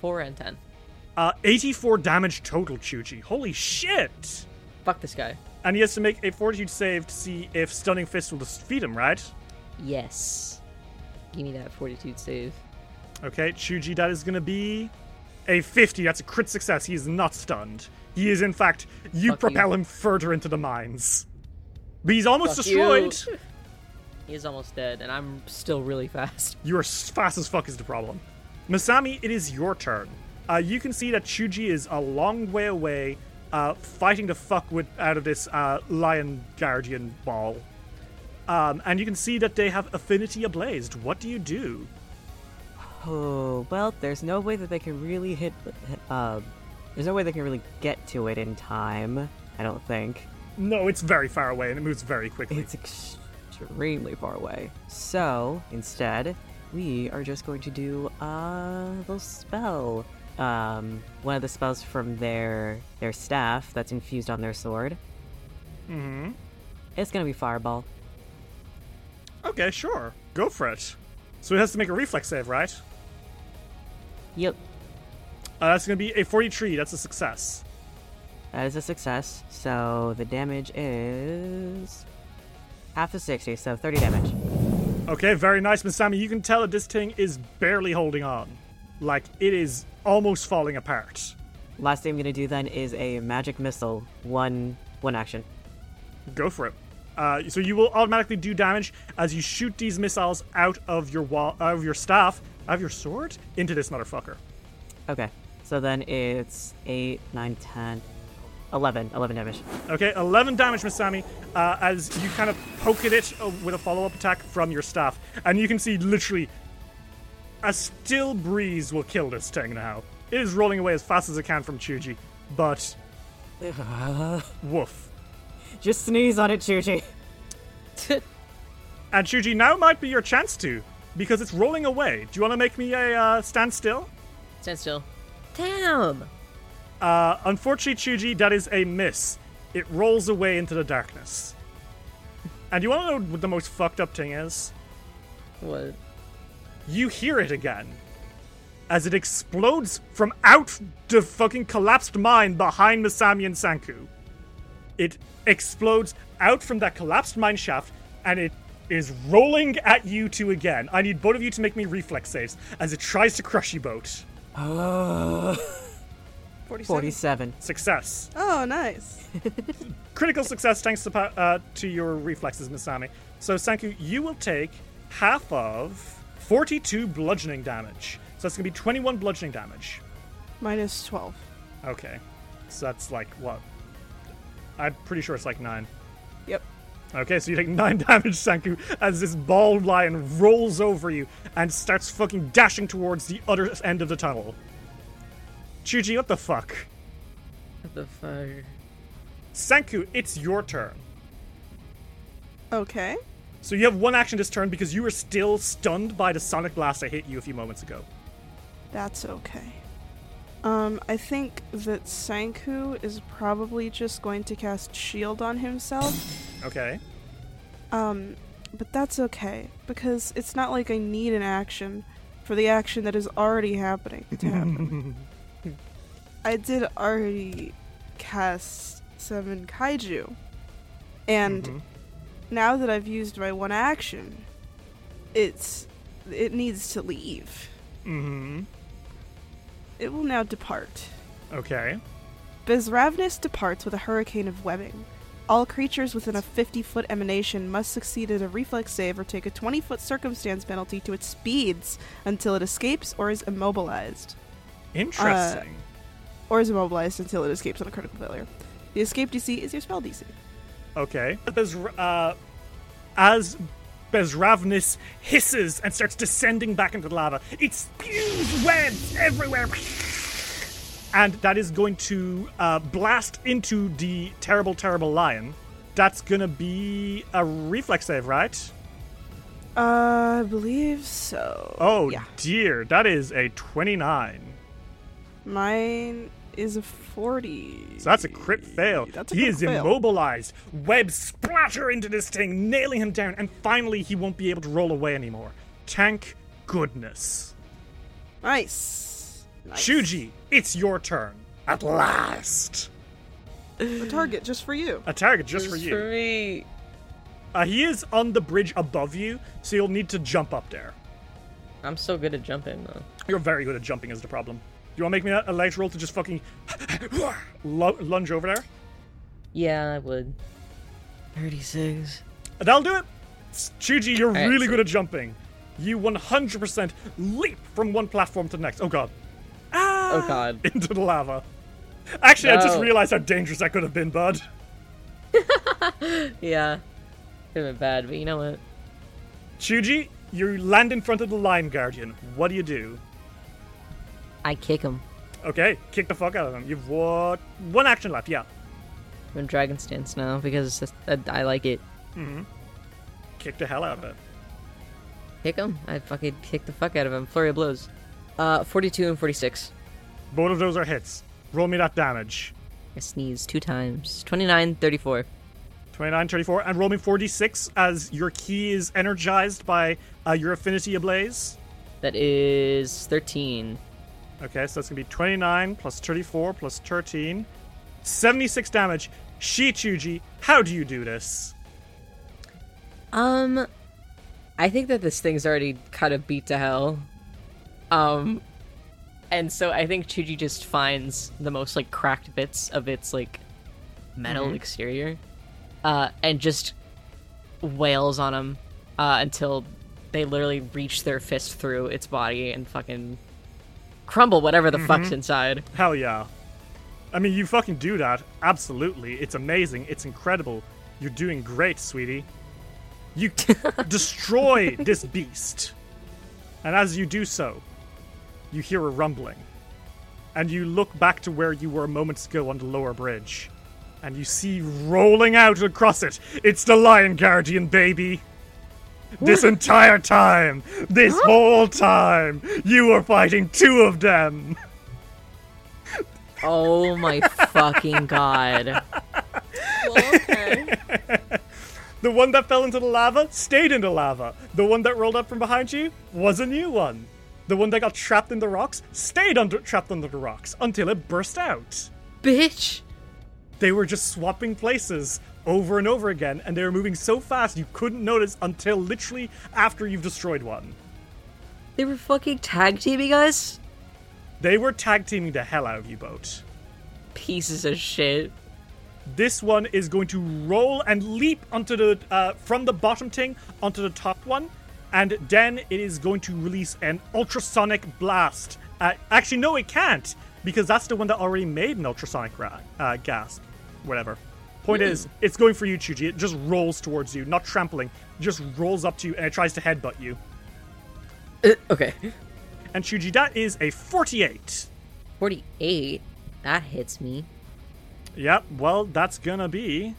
4 and 10. Uh, 84 damage total, Chuji. Holy shit! Fuck this guy. And he has to make a fortitude save to see if Stunning Fist will defeat him, right? Yes. Give me that fortitude save. Okay, Chuji, that is going to be a 50. That's a crit success. He is not stunned. He is, in fact, you Fuck propel you. him further into the mines. But he's almost Fuck destroyed. you. *laughs* He is almost dead, and I'm still really fast. You are fast as fuck is the problem. Masami, it is your turn. Uh, you can see that Chuji is a long way away, uh, fighting to fuck with out of this uh, lion guardian ball. Um, and you can see that they have affinity ablazed. What do you do? Oh, well, there's no way that they can really hit. Uh, there's no way they can really get to it in time. I don't think. No, it's very far away and it moves very quickly. It's extremely far away. So instead, we are just going to do a little spell. Um, one of the spells from their their staff that's infused on their sword. Mm-hmm. It's gonna be fireball. Okay, sure. Go for it. So he has to make a reflex save, right? Yep. Uh, that's going to be a 43. That's a success. That is a success. So the damage is half of 60, so 30 damage. Okay, very nice, Miss Sammy. You can tell that this thing is barely holding on. Like, it is almost falling apart. Last thing I'm gonna do then is a magic missile. One one action. Go for it. Uh, so you will automatically do damage as you shoot these missiles out of your wall, out of your staff, out of your sword, into this motherfucker. Okay. So then it's 8, 9, 10, 11. 11 damage. Okay, 11 damage, Masami, uh, as you kind of poke at it uh, with a follow up attack from your staff. And you can see literally a still breeze will kill this thing now. It is rolling away as fast as it can from Chuji, but. *laughs* woof. Just sneeze on it, Chuji. And Chuji, now might be your chance to, because it's rolling away. Do you want to make me a uh, standstill? Stand still. Damn. Uh, unfortunately, Chuji, that is a miss. It rolls away into the darkness. And you want to know what the most fucked up thing is? What? You hear it again. As it explodes from out the fucking collapsed mine behind Masami and Sanku. It explodes out from that collapsed mine shaft and it is rolling at you two again. I need both of you to make me reflex saves as it tries to crush you both. Uh, 47. 47. Success. Oh, nice. *laughs* Critical success thanks to, uh, to your reflexes, Masami. So, Sanku, you will take half of 42 bludgeoning damage. So that's going to be 21 bludgeoning damage. Minus 12. Okay. So that's like what? I'm pretty sure it's like 9. Yep. Okay, so you take 9 *laughs* damage, Sanku, as this bald lion rolls over you and starts fucking dashing towards the other end of the tunnel. Chuji, what the fuck? What the fuck? Sanku, it's your turn. Okay. So you have one action this turn because you were still stunned by the sonic blast that hit you a few moments ago. That's okay. Um, I think that Sanku is probably just going to cast Shield on himself. Okay. Um, but that's okay because it's not like I need an action for the action that is already happening to happen. *laughs* I did already cast Seven Kaiju, and Mm-hmm. now that I've used my one action, it's it needs to leave. Mm-hmm. It will now depart. Okay. Bezravnis departs with a hurricane of webbing. All creatures within a 50 foot emanation must succeed at a reflex save or take a 20 foot circumstance penalty to its speeds until it escapes or is immobilized. Interesting. Or is immobilized until it escapes on a critical failure. The escape DC is your spell DC. Okay. Bez- uh, as Bezravnis hisses and starts descending back into the lava, it spews webs everywhere. And that is going to uh, blast into the terrible, terrible lion. That's gonna be a reflex save, right? Uh, I believe so. Oh yeah. dear, that is a 29. Mine is a 40. So that's a crit fail. That's a he is fail. immobilized. Webs splatter into this thing, nailing him down, and finally he won't be able to roll away anymore. Thank goodness. Nice. nice. Chuji, it's your turn. At last. A target just for you. A target just for you. For me. Uh, he is on the bridge above you, so you'll need to jump up there. I'm so good at jumping though. You're very good at jumping, is the problem. You want to make me a, a legs roll to just fucking *laughs* lunge over there? Yeah, I would. 36. That'll do it. Chuji, you're Alright, really so- good at jumping. You 100% leap from one platform to the next. Oh god. Oh *laughs* god. Into the lava. Actually, I just realized how dangerous that could have been, bud. *laughs* Yeah. Could have been bad, but you know what? Chuji, you land in front of the Lion Guardian. What do you do? I kick him. Okay, kick the fuck out of him. You've what? One action left, yeah. I'm in Dragon Stance now because that's- I, I like it. Mm-hmm. Kick the hell out of it. Kick him. I fucking kick the fuck out of him. Flurry of blows. Uh, 42 and 46. Both of those are hits. Roll me that damage. I sneeze two times. 29, 34. 29, 34, and roll me 46 as your ki is energized by uh, your affinity ablaze. That is 13. Okay, so that's gonna be 29 plus 34 plus 13. 76 damage. Shichuji, how do you do this? Um, I think that this thing's already kind of beat to hell. Um, and so I think Chuji just finds the most like cracked bits of its like metal Mhm. exterior, uh, and just wails on them uh, until they literally reach their fist through its body and fucking crumble whatever the fuck's Mhm. inside. Hell yeah. I mean, you fucking do that. Absolutely. It's amazing. It's incredible. You're doing great, sweetie. You *laughs* destroy this beast. And as you do so, you hear a rumbling. And you look back to where you were moments ago on the lower bridge. And you see rolling out across it, it's the Lion Guardian, baby. This entire time, this whole time, you were fighting two of them. Oh my fucking god. The one that fell into the lava stayed in the lava. The one that rolled up from behind you was a new one. The one that got trapped in the rocks stayed under trapped under the rocks until it burst out. Bitch. They were just swapping places over and over again, and they were moving so fast you couldn't notice until literally after you've destroyed one. They were fucking tag teaming us? They were tag teaming the hell out of you both. Pieces of shit. This one is going to roll and leap onto the uh, from the bottom thing onto the top one, and then it is going to release an ultrasonic blast. Uh, actually, no, it can't because that's the one that already made an ultrasonic ra- uh, gas, whatever. Point is, it's going for you, Chuji. It just rolls towards you, not trampling. It just rolls up to you and it tries to headbutt you. okay. And Chuji, that is a 48. 48? That hits me. Yep, well, that's gonna be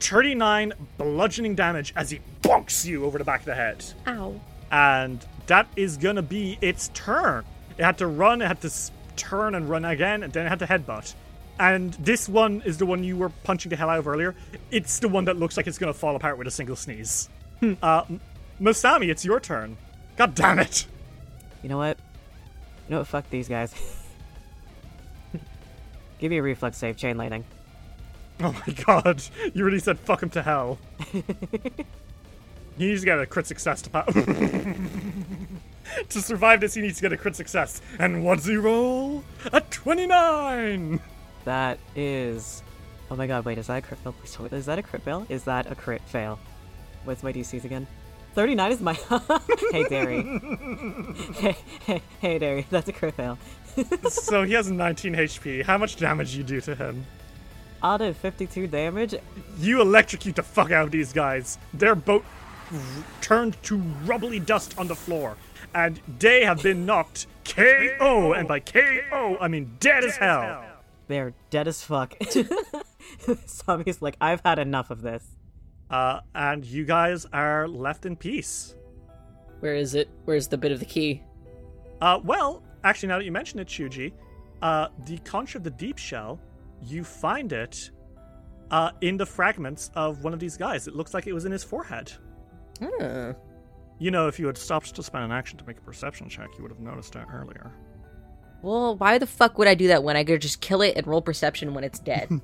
39 bludgeoning damage as he bonks you over the back of the head. Ow. And that is gonna be its turn. It had to run, it had to turn and run again, and then it had to headbutt. And this one is the one you were punching the hell out of earlier. It's the one that looks like it's gonna fall apart with a single sneeze. uh, M- Masami, it's your turn. God damn it. You know what? You know what? Fuck these guys. *laughs* Give me a reflex save, chain lightning. *laughs* Oh my god, you really said fuck him to hell. *laughs* he needs to get a crit success to pa- *laughs* To survive this, he needs to get a crit success. And what's he roll? A 29! That is. Oh my god, wait, is that a crit fail? Please tell me- Is that a crit fail? Is that a crit fail? What's my DCs again? 39 is my. hey, Derry. hey, hey, hey, Derry, that's a crit fail. so he has 19 HP. How much damage you do to him? Out of 52 damage, You electrocute the fuck out of these guys. Their boat r- turned to rubbly dust on the floor. And they have been knocked KO. And by KO, I mean dead as hell. they're dead as fuck. *laughs* Sami's like, I've had enough of this. Uh, and you guys are left in peace. Where is it? Where's the bit of the key? Uh, well, actually, now that you mention it, Chuji, uh, the conch of the deep shell, you find it uh, in the fragments of one of these guys. It looks like it was in his forehead. Huh. You know, if you had stopped to spend an action to make a perception check, you would have noticed it earlier. Well, why the fuck would I do that when I could just kill it and roll perception when it's dead? *laughs*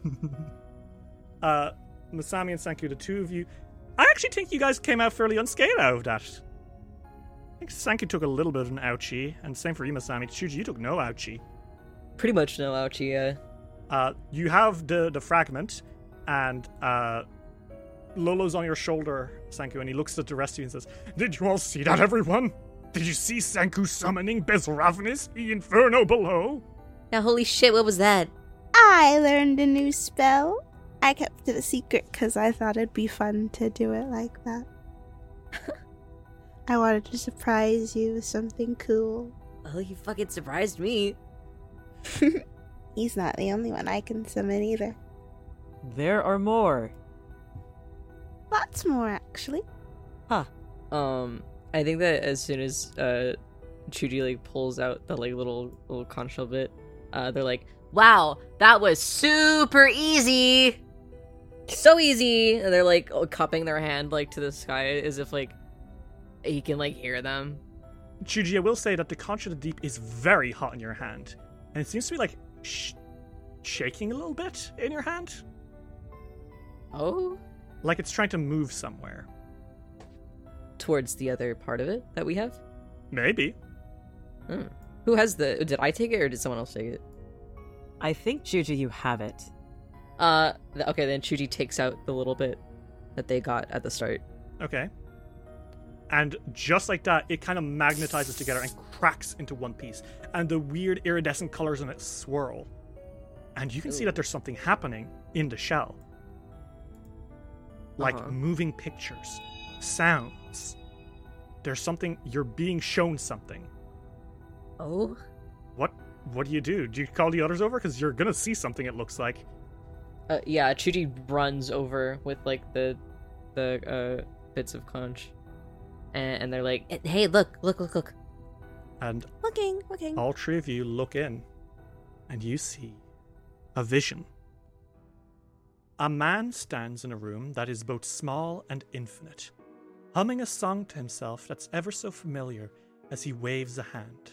Uh, Masami and Sanku, the two of you, I actually think you guys came out fairly unscathed out of that. I think Sanku took a little bit of an ouchie, and same for you, Masami. Chuji, you took no ouchie. Pretty much no ouchie, yeah. Uh, you have the the fragment, and uh, Lolo's on your shoulder, Sanku, and he looks at the rest of you and says, "Did you all see that, everyone? Did you see Sanku summoning Bezravnis, the inferno below?" Now, holy shit, what was that? I learned a new spell. I kept it a secret because I thought it'd be fun to do it like that. I wanted to surprise you with something cool. Oh, you fucking surprised me. *laughs* He's not the only one I can summon either. There are more. Lots more, actually. Huh. Um, I think that as soon as uh, Chuji like pulls out the like little little conch shell bit, uh, they're like, Wow, that was super easy. so easy, and they're like oh, cupping their hand like to the sky as if like he can like hear them. Chuji, I will say that the conch of the deep is very hot in your hand, and it seems to be like sh- shaking a little bit in your hand. Oh? Like it's trying to move somewhere. Towards the other part of it that we have? Maybe. Hmm. Who has the. Did I take it or did someone else take it? I think Juju, you have it. Uh, okay, then Chuji takes out the little bit that they got at the start. Okay. And just like that, it kind of magnetizes together and cracks into one piece. And the weird iridescent colors in it swirl. And you can see that there's something happening in the shell. Like Uh-huh. moving pictures, sounds. There's something, you're being shown something. Oh? What what do you do? Do you call the others over? Because you're gonna see something, it looks like. Uh, yeah, Chuji runs over with like the the uh bits of conch, and, and they're like, Hey, look, look, look, look. And Looking, looking. all three of you look in, and you see a vision. A man stands in a room that is both small and infinite, humming a song to himself that's ever so familiar as he waves a hand.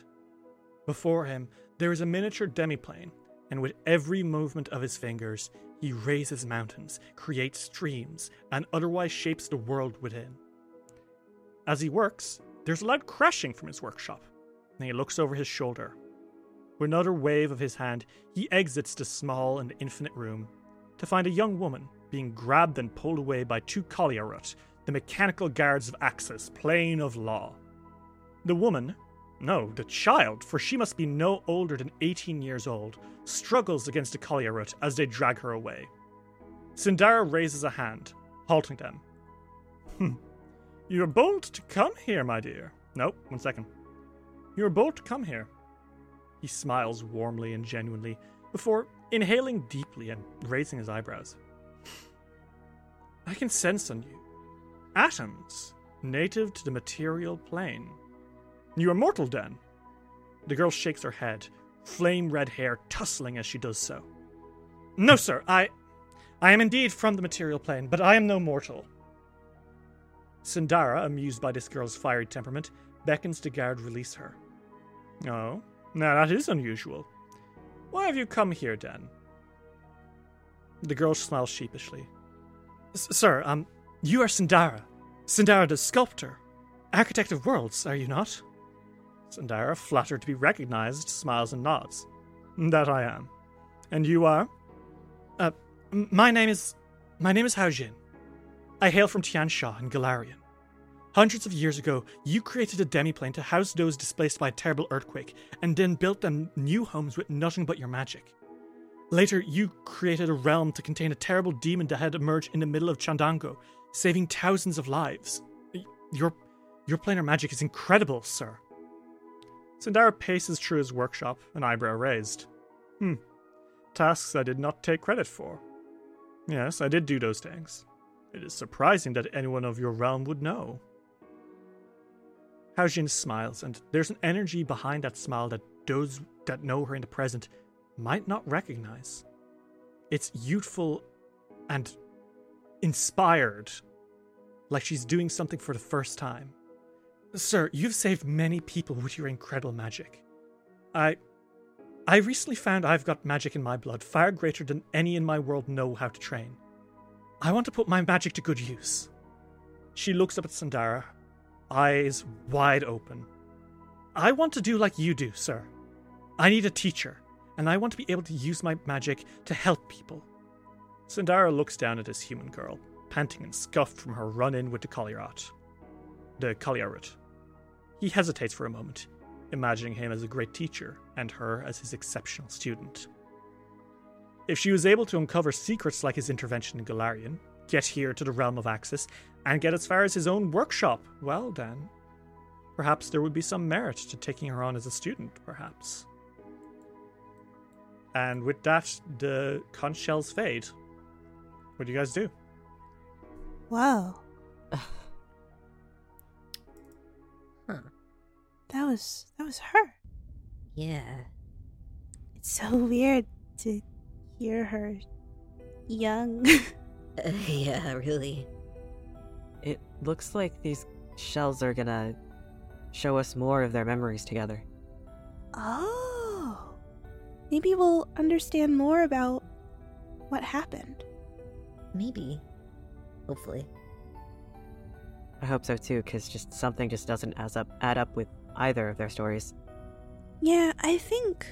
Before him, there is a miniature demiplane, and with every movement of his fingers, he raises mountains, creates streams, and otherwise shapes the world within. As he works, there's a loud crashing from his workshop, and he looks over his shoulder. With another wave of his hand, he exits the small and infinite room to find a young woman being grabbed and pulled away by two Kolyarut, the mechanical guards of Axis, plane of law. The woman, no, the child, for she must be no older than 18 years old, struggles against the Kolyarut as they drag her away. Syndara raises a hand, halting them. Hmm. You're bold to come here, my dear. No, one second. You're bold to come here. He smiles warmly and genuinely before inhaling deeply and raising his eyebrows. I can sense on you atoms native to the material plane. You are mortal, then? The girl shakes her head, flame red hair tussling as she does so. No, sir, I. I am indeed from the material plane, but I am no mortal. Syndara, amused by this girl's fiery temperament, beckons the guard release her. Oh, now that is unusual. Why have you come here, then? The girl smiles sheepishly. Sir, um, you are Syndara. Syndara the sculptor. Architect of worlds, are you not? Syndara, flattered to be recognized, smiles and nods. That I am. And you are? Uh, my name is. My name is Hao Jin. I hail from Tian Xia in Golarion. Hundreds of years ago, you created a demiplane to house those displaced by a terrible earthquake, and then built them new homes with nothing but your magic. Later, you created a realm to contain a terrible demon that had emerged in the middle of Chandango, saving thousands of lives. Your, your planar magic is incredible, sir. Syndara paces through his workshop, an eyebrow raised. Hmm. Tasks I did not take credit for. Yes, I did do those things. It is surprising that anyone of your realm would know. Hao Jin smiles, and there's an energy behind that smile that those that know her in the present might not recognize. It's youthful and inspired, like she's doing something for the first time. Sir, you've saved many people with your incredible magic. I. I recently found I've got magic in my blood far greater than any in my world know how to train. I want to put my magic to good use. She looks up at Syndara, eyes wide open. I want to do like you do, sir. I need a teacher, and I want to be able to use my magic to help people. Syndara looks down at this human girl, panting and scuffed from her run in with the Kolyarut. The Kolyarut. He hesitates for a moment, imagining him as a great teacher and her as his exceptional student. If she was able to uncover secrets like his intervention in Golarion, get here to the realm of Axis, and get as far as his own workshop, well then, perhaps there would be some merit to taking her on as a student, perhaps. And with that, the conch shells fade. What do you guys do? Wow. *sighs* Huh. That was that was her. Yeah. It's so weird to hear her young. *laughs* Uh, *laughs* yeah, really. It looks like these shells are gonna show us more of their memories together. oh. maybe we'll understand more about what happened. Maybe. Hopefully. I hope so too, because just something just doesn't add up add up with either of their stories. Yeah, I think.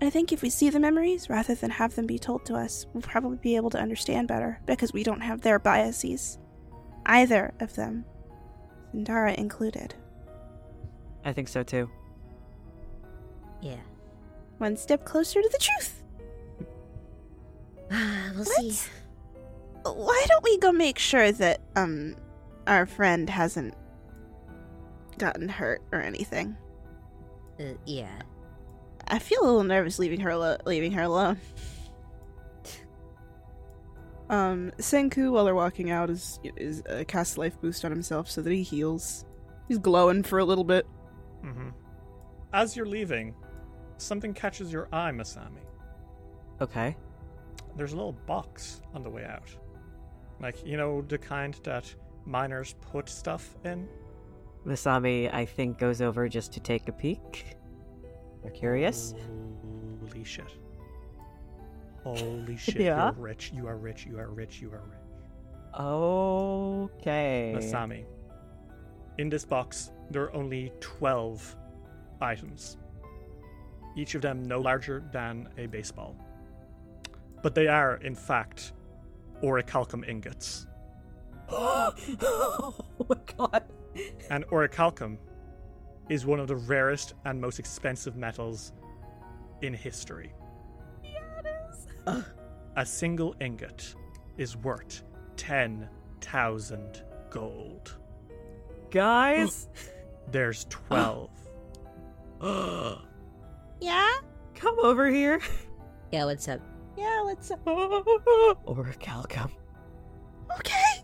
I think if we see the memories rather than have them be told to us, we'll probably be able to understand better because we don't have their biases. Either of them. Syndara included. I think so too. Yeah. One step closer to the truth. we'll see. Why don't we go make sure that um our friend hasn't gotten hurt or anything? Uh, yeah. I feel a little nervous leaving her alo- leaving her alone. Um, Sanku, while they're walking out, is is uh, casts life boost on himself so that he heals. He's glowing for a little bit. Mm-hmm. As you're leaving, something catches your eye, Masami. Okay. There's a little box on the way out. Like, you know, the kind that miners put stuff in? Masami, I think, goes over just to take a peek. We're curious. Holy shit. *laughs* Holy shit. Yeah? You're rich. You are rich. You are rich. You are rich. Okay. Masami. In this box, there are only 12 items. Each of them no larger than a baseball. But they are, in fact, orichalcum ingots. *gasps* oh my god. And orichalcum is one of the rarest and most expensive metals in history. Yeah, A single ingot is worth 10,000 gold. Guys, *gasps* There's 12. *gasps* Yeah? come over here. Yeah, what's up? Yeah, let's. *laughs* Orichalcum. Okay.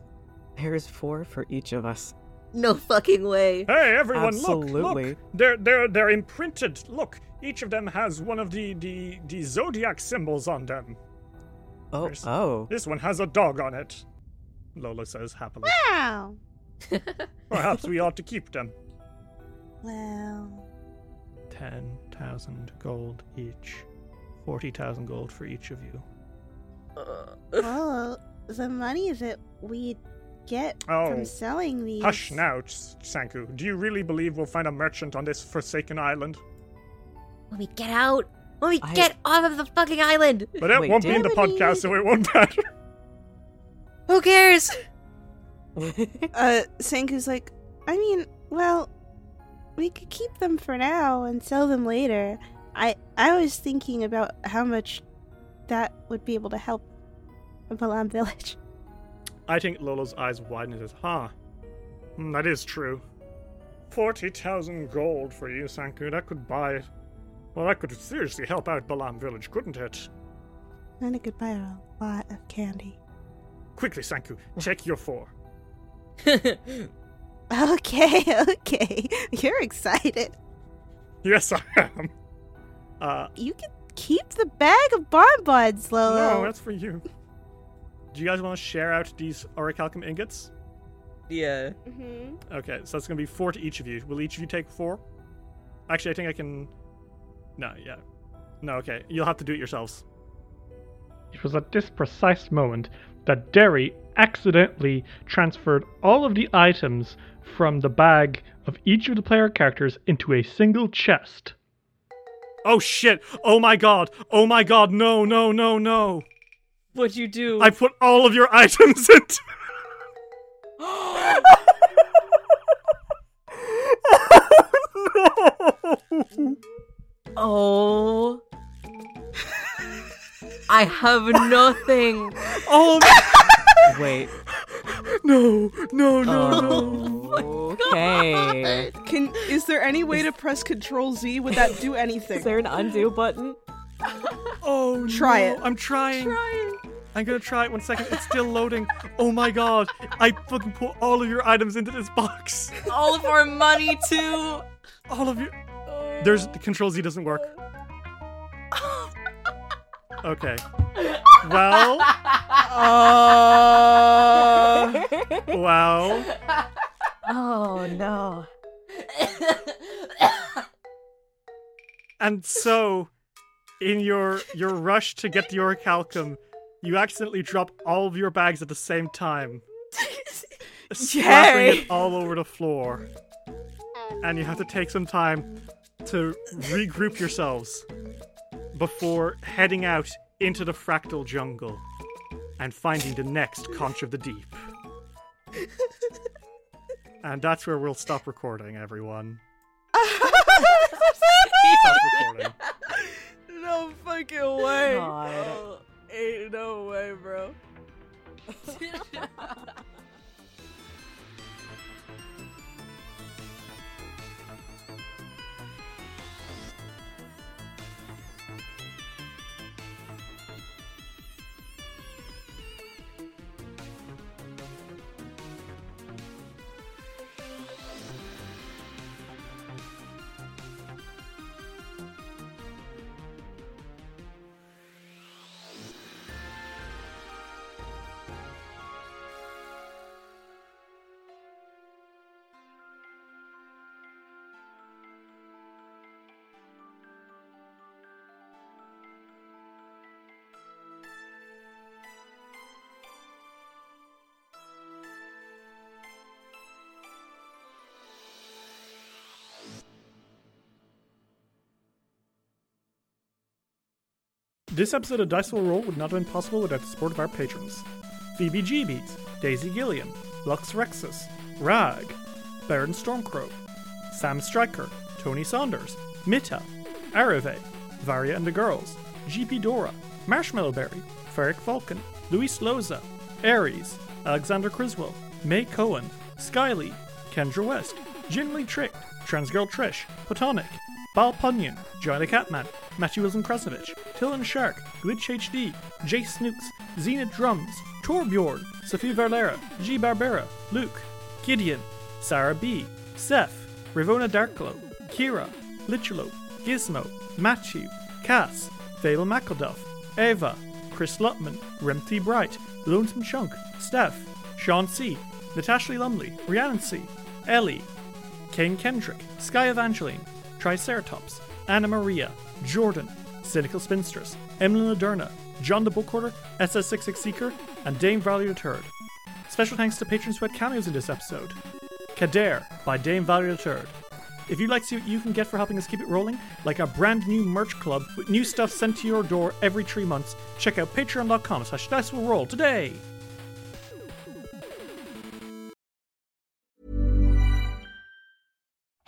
There's four for each of us. No fucking way. Hey, everyone, Absolutely. look, look. They're, they're, they're imprinted. Look, each of them has one of the, the, the zodiac symbols on them. Oh, There's- oh. This one has a dog on it. Lolo says happily. Wow. *laughs* Perhaps we ought to keep them. Well, 10,000 gold each. 40,000 gold for each of you. Uh. well, the money that we get Oh. from selling these. Hush now, S- Sanku. Do you really believe we'll find a merchant on this forsaken island? When we get out. When we I- get off of the fucking island. But it Wait, won't be in the did- podcast, so it won't matter. *laughs* Who cares? *laughs* Uh, Sanku's like, I mean, well, we could keep them for now and sell them later. I I was thinking about how much that would be able to help Balam Village. I think Lolo's eyes widen and says, Huh. Hmm, that is true. 40,000 gold for you, Sanku. That could buy. Well, that could seriously help out Balam Village, couldn't it? And it could buy a lot of candy. Quickly, Sanku, check your four. *laughs* Okay, okay. You're excited. Yes, I am. Uh, You can keep the bag of bonbons, Lolo. no, that's for you. Do you guys want to share out these orichalcum ingots? Yeah. Mm-hmm. Okay, so that's gonna be four to each of you. Will each of you take four? Actually, I think I can. No, yeah. No, okay. You'll have to do it yourselves. It was at this precise moment that Derry accidentally transferred all of the items from the bag of each of the player characters into a single chest. Oh shit! Oh my god! Oh my god! No, no, no, no! What'd you do? I put all of your *laughs* items into. no! *gasps* Oh. I have nothing. *laughs* Oh Wait. no! No! No! No! Oh, okay. Can is there any way to press Control Z? Would that do anything? Is there an undo button? *laughs* Oh, Try no. it. I'm trying. I'm gonna try it one second. It's still loading. Oh my god! I fucking put all of your items into this box. *laughs* All of our money too. All of you. There's Control Z doesn't work. *laughs* Okay. Well. Uh, Well. Oh no. And so, in your your rush to get the orichalcum, you accidentally drop all of your bags at the same time, *laughs* splattering it all over the floor. And you have to take some time to regroup yourselves before heading out into the fractal jungle and finding the next conch of the deep. and that's where we'll stop recording, everyone. *laughs* Stop recording. No fucking way. God. Oh, ain't no way, bro. *laughs* *laughs* This episode of Dice Will Roll would not have been possible without the support of our patrons. Phoebe Gbeat, Daisy Gillian, Lux Rexus, Rag, Baron Stormcrow, Sam Stryker, Tony Saunders, Mita, Arave, Varia and the Girls, GP Dora, Marshmallowberry, Ferric Vulcan, Luis Loza, Aries, Alexander Criswell, May Cohen, Skyly, Kendra West, Ginley Trick, Transgirl Trish, Platonic, Bal Punyon, Joy Catman, Matthew Wilson Krasnovich, Tillen Shark, Glitch HD, Jay Snooks, Zenith Drums, Torbjorn, Sophie Verlera, G Barbera, Luke, Gideon, Sarah B, Seth, Ravona Darkglow, Kira, Lichelo, Gizmo, Matthew, Cass, Vale McElduff, Eva, Chris Lutman, Remthy Bright, Lonesome Chunk, Steph, Sean C, Natasha Lumley, Rhiannon C, Ellie, Kane Kendrick, Sky Evangeline, Triceratops, Anna Maria, Jordan, Cynical Spinstress, Emily Laderna, John the Book Hoarder, SS66 Seeker, and Dame the Third. Special thanks to patrons who had cameos in this episode. Kader by Dame the Third. If you'd like to see what you can get for helping us keep it rolling, like a brand new merch club with new stuff sent to your door every three months, check out patreon.com slash dice roll today.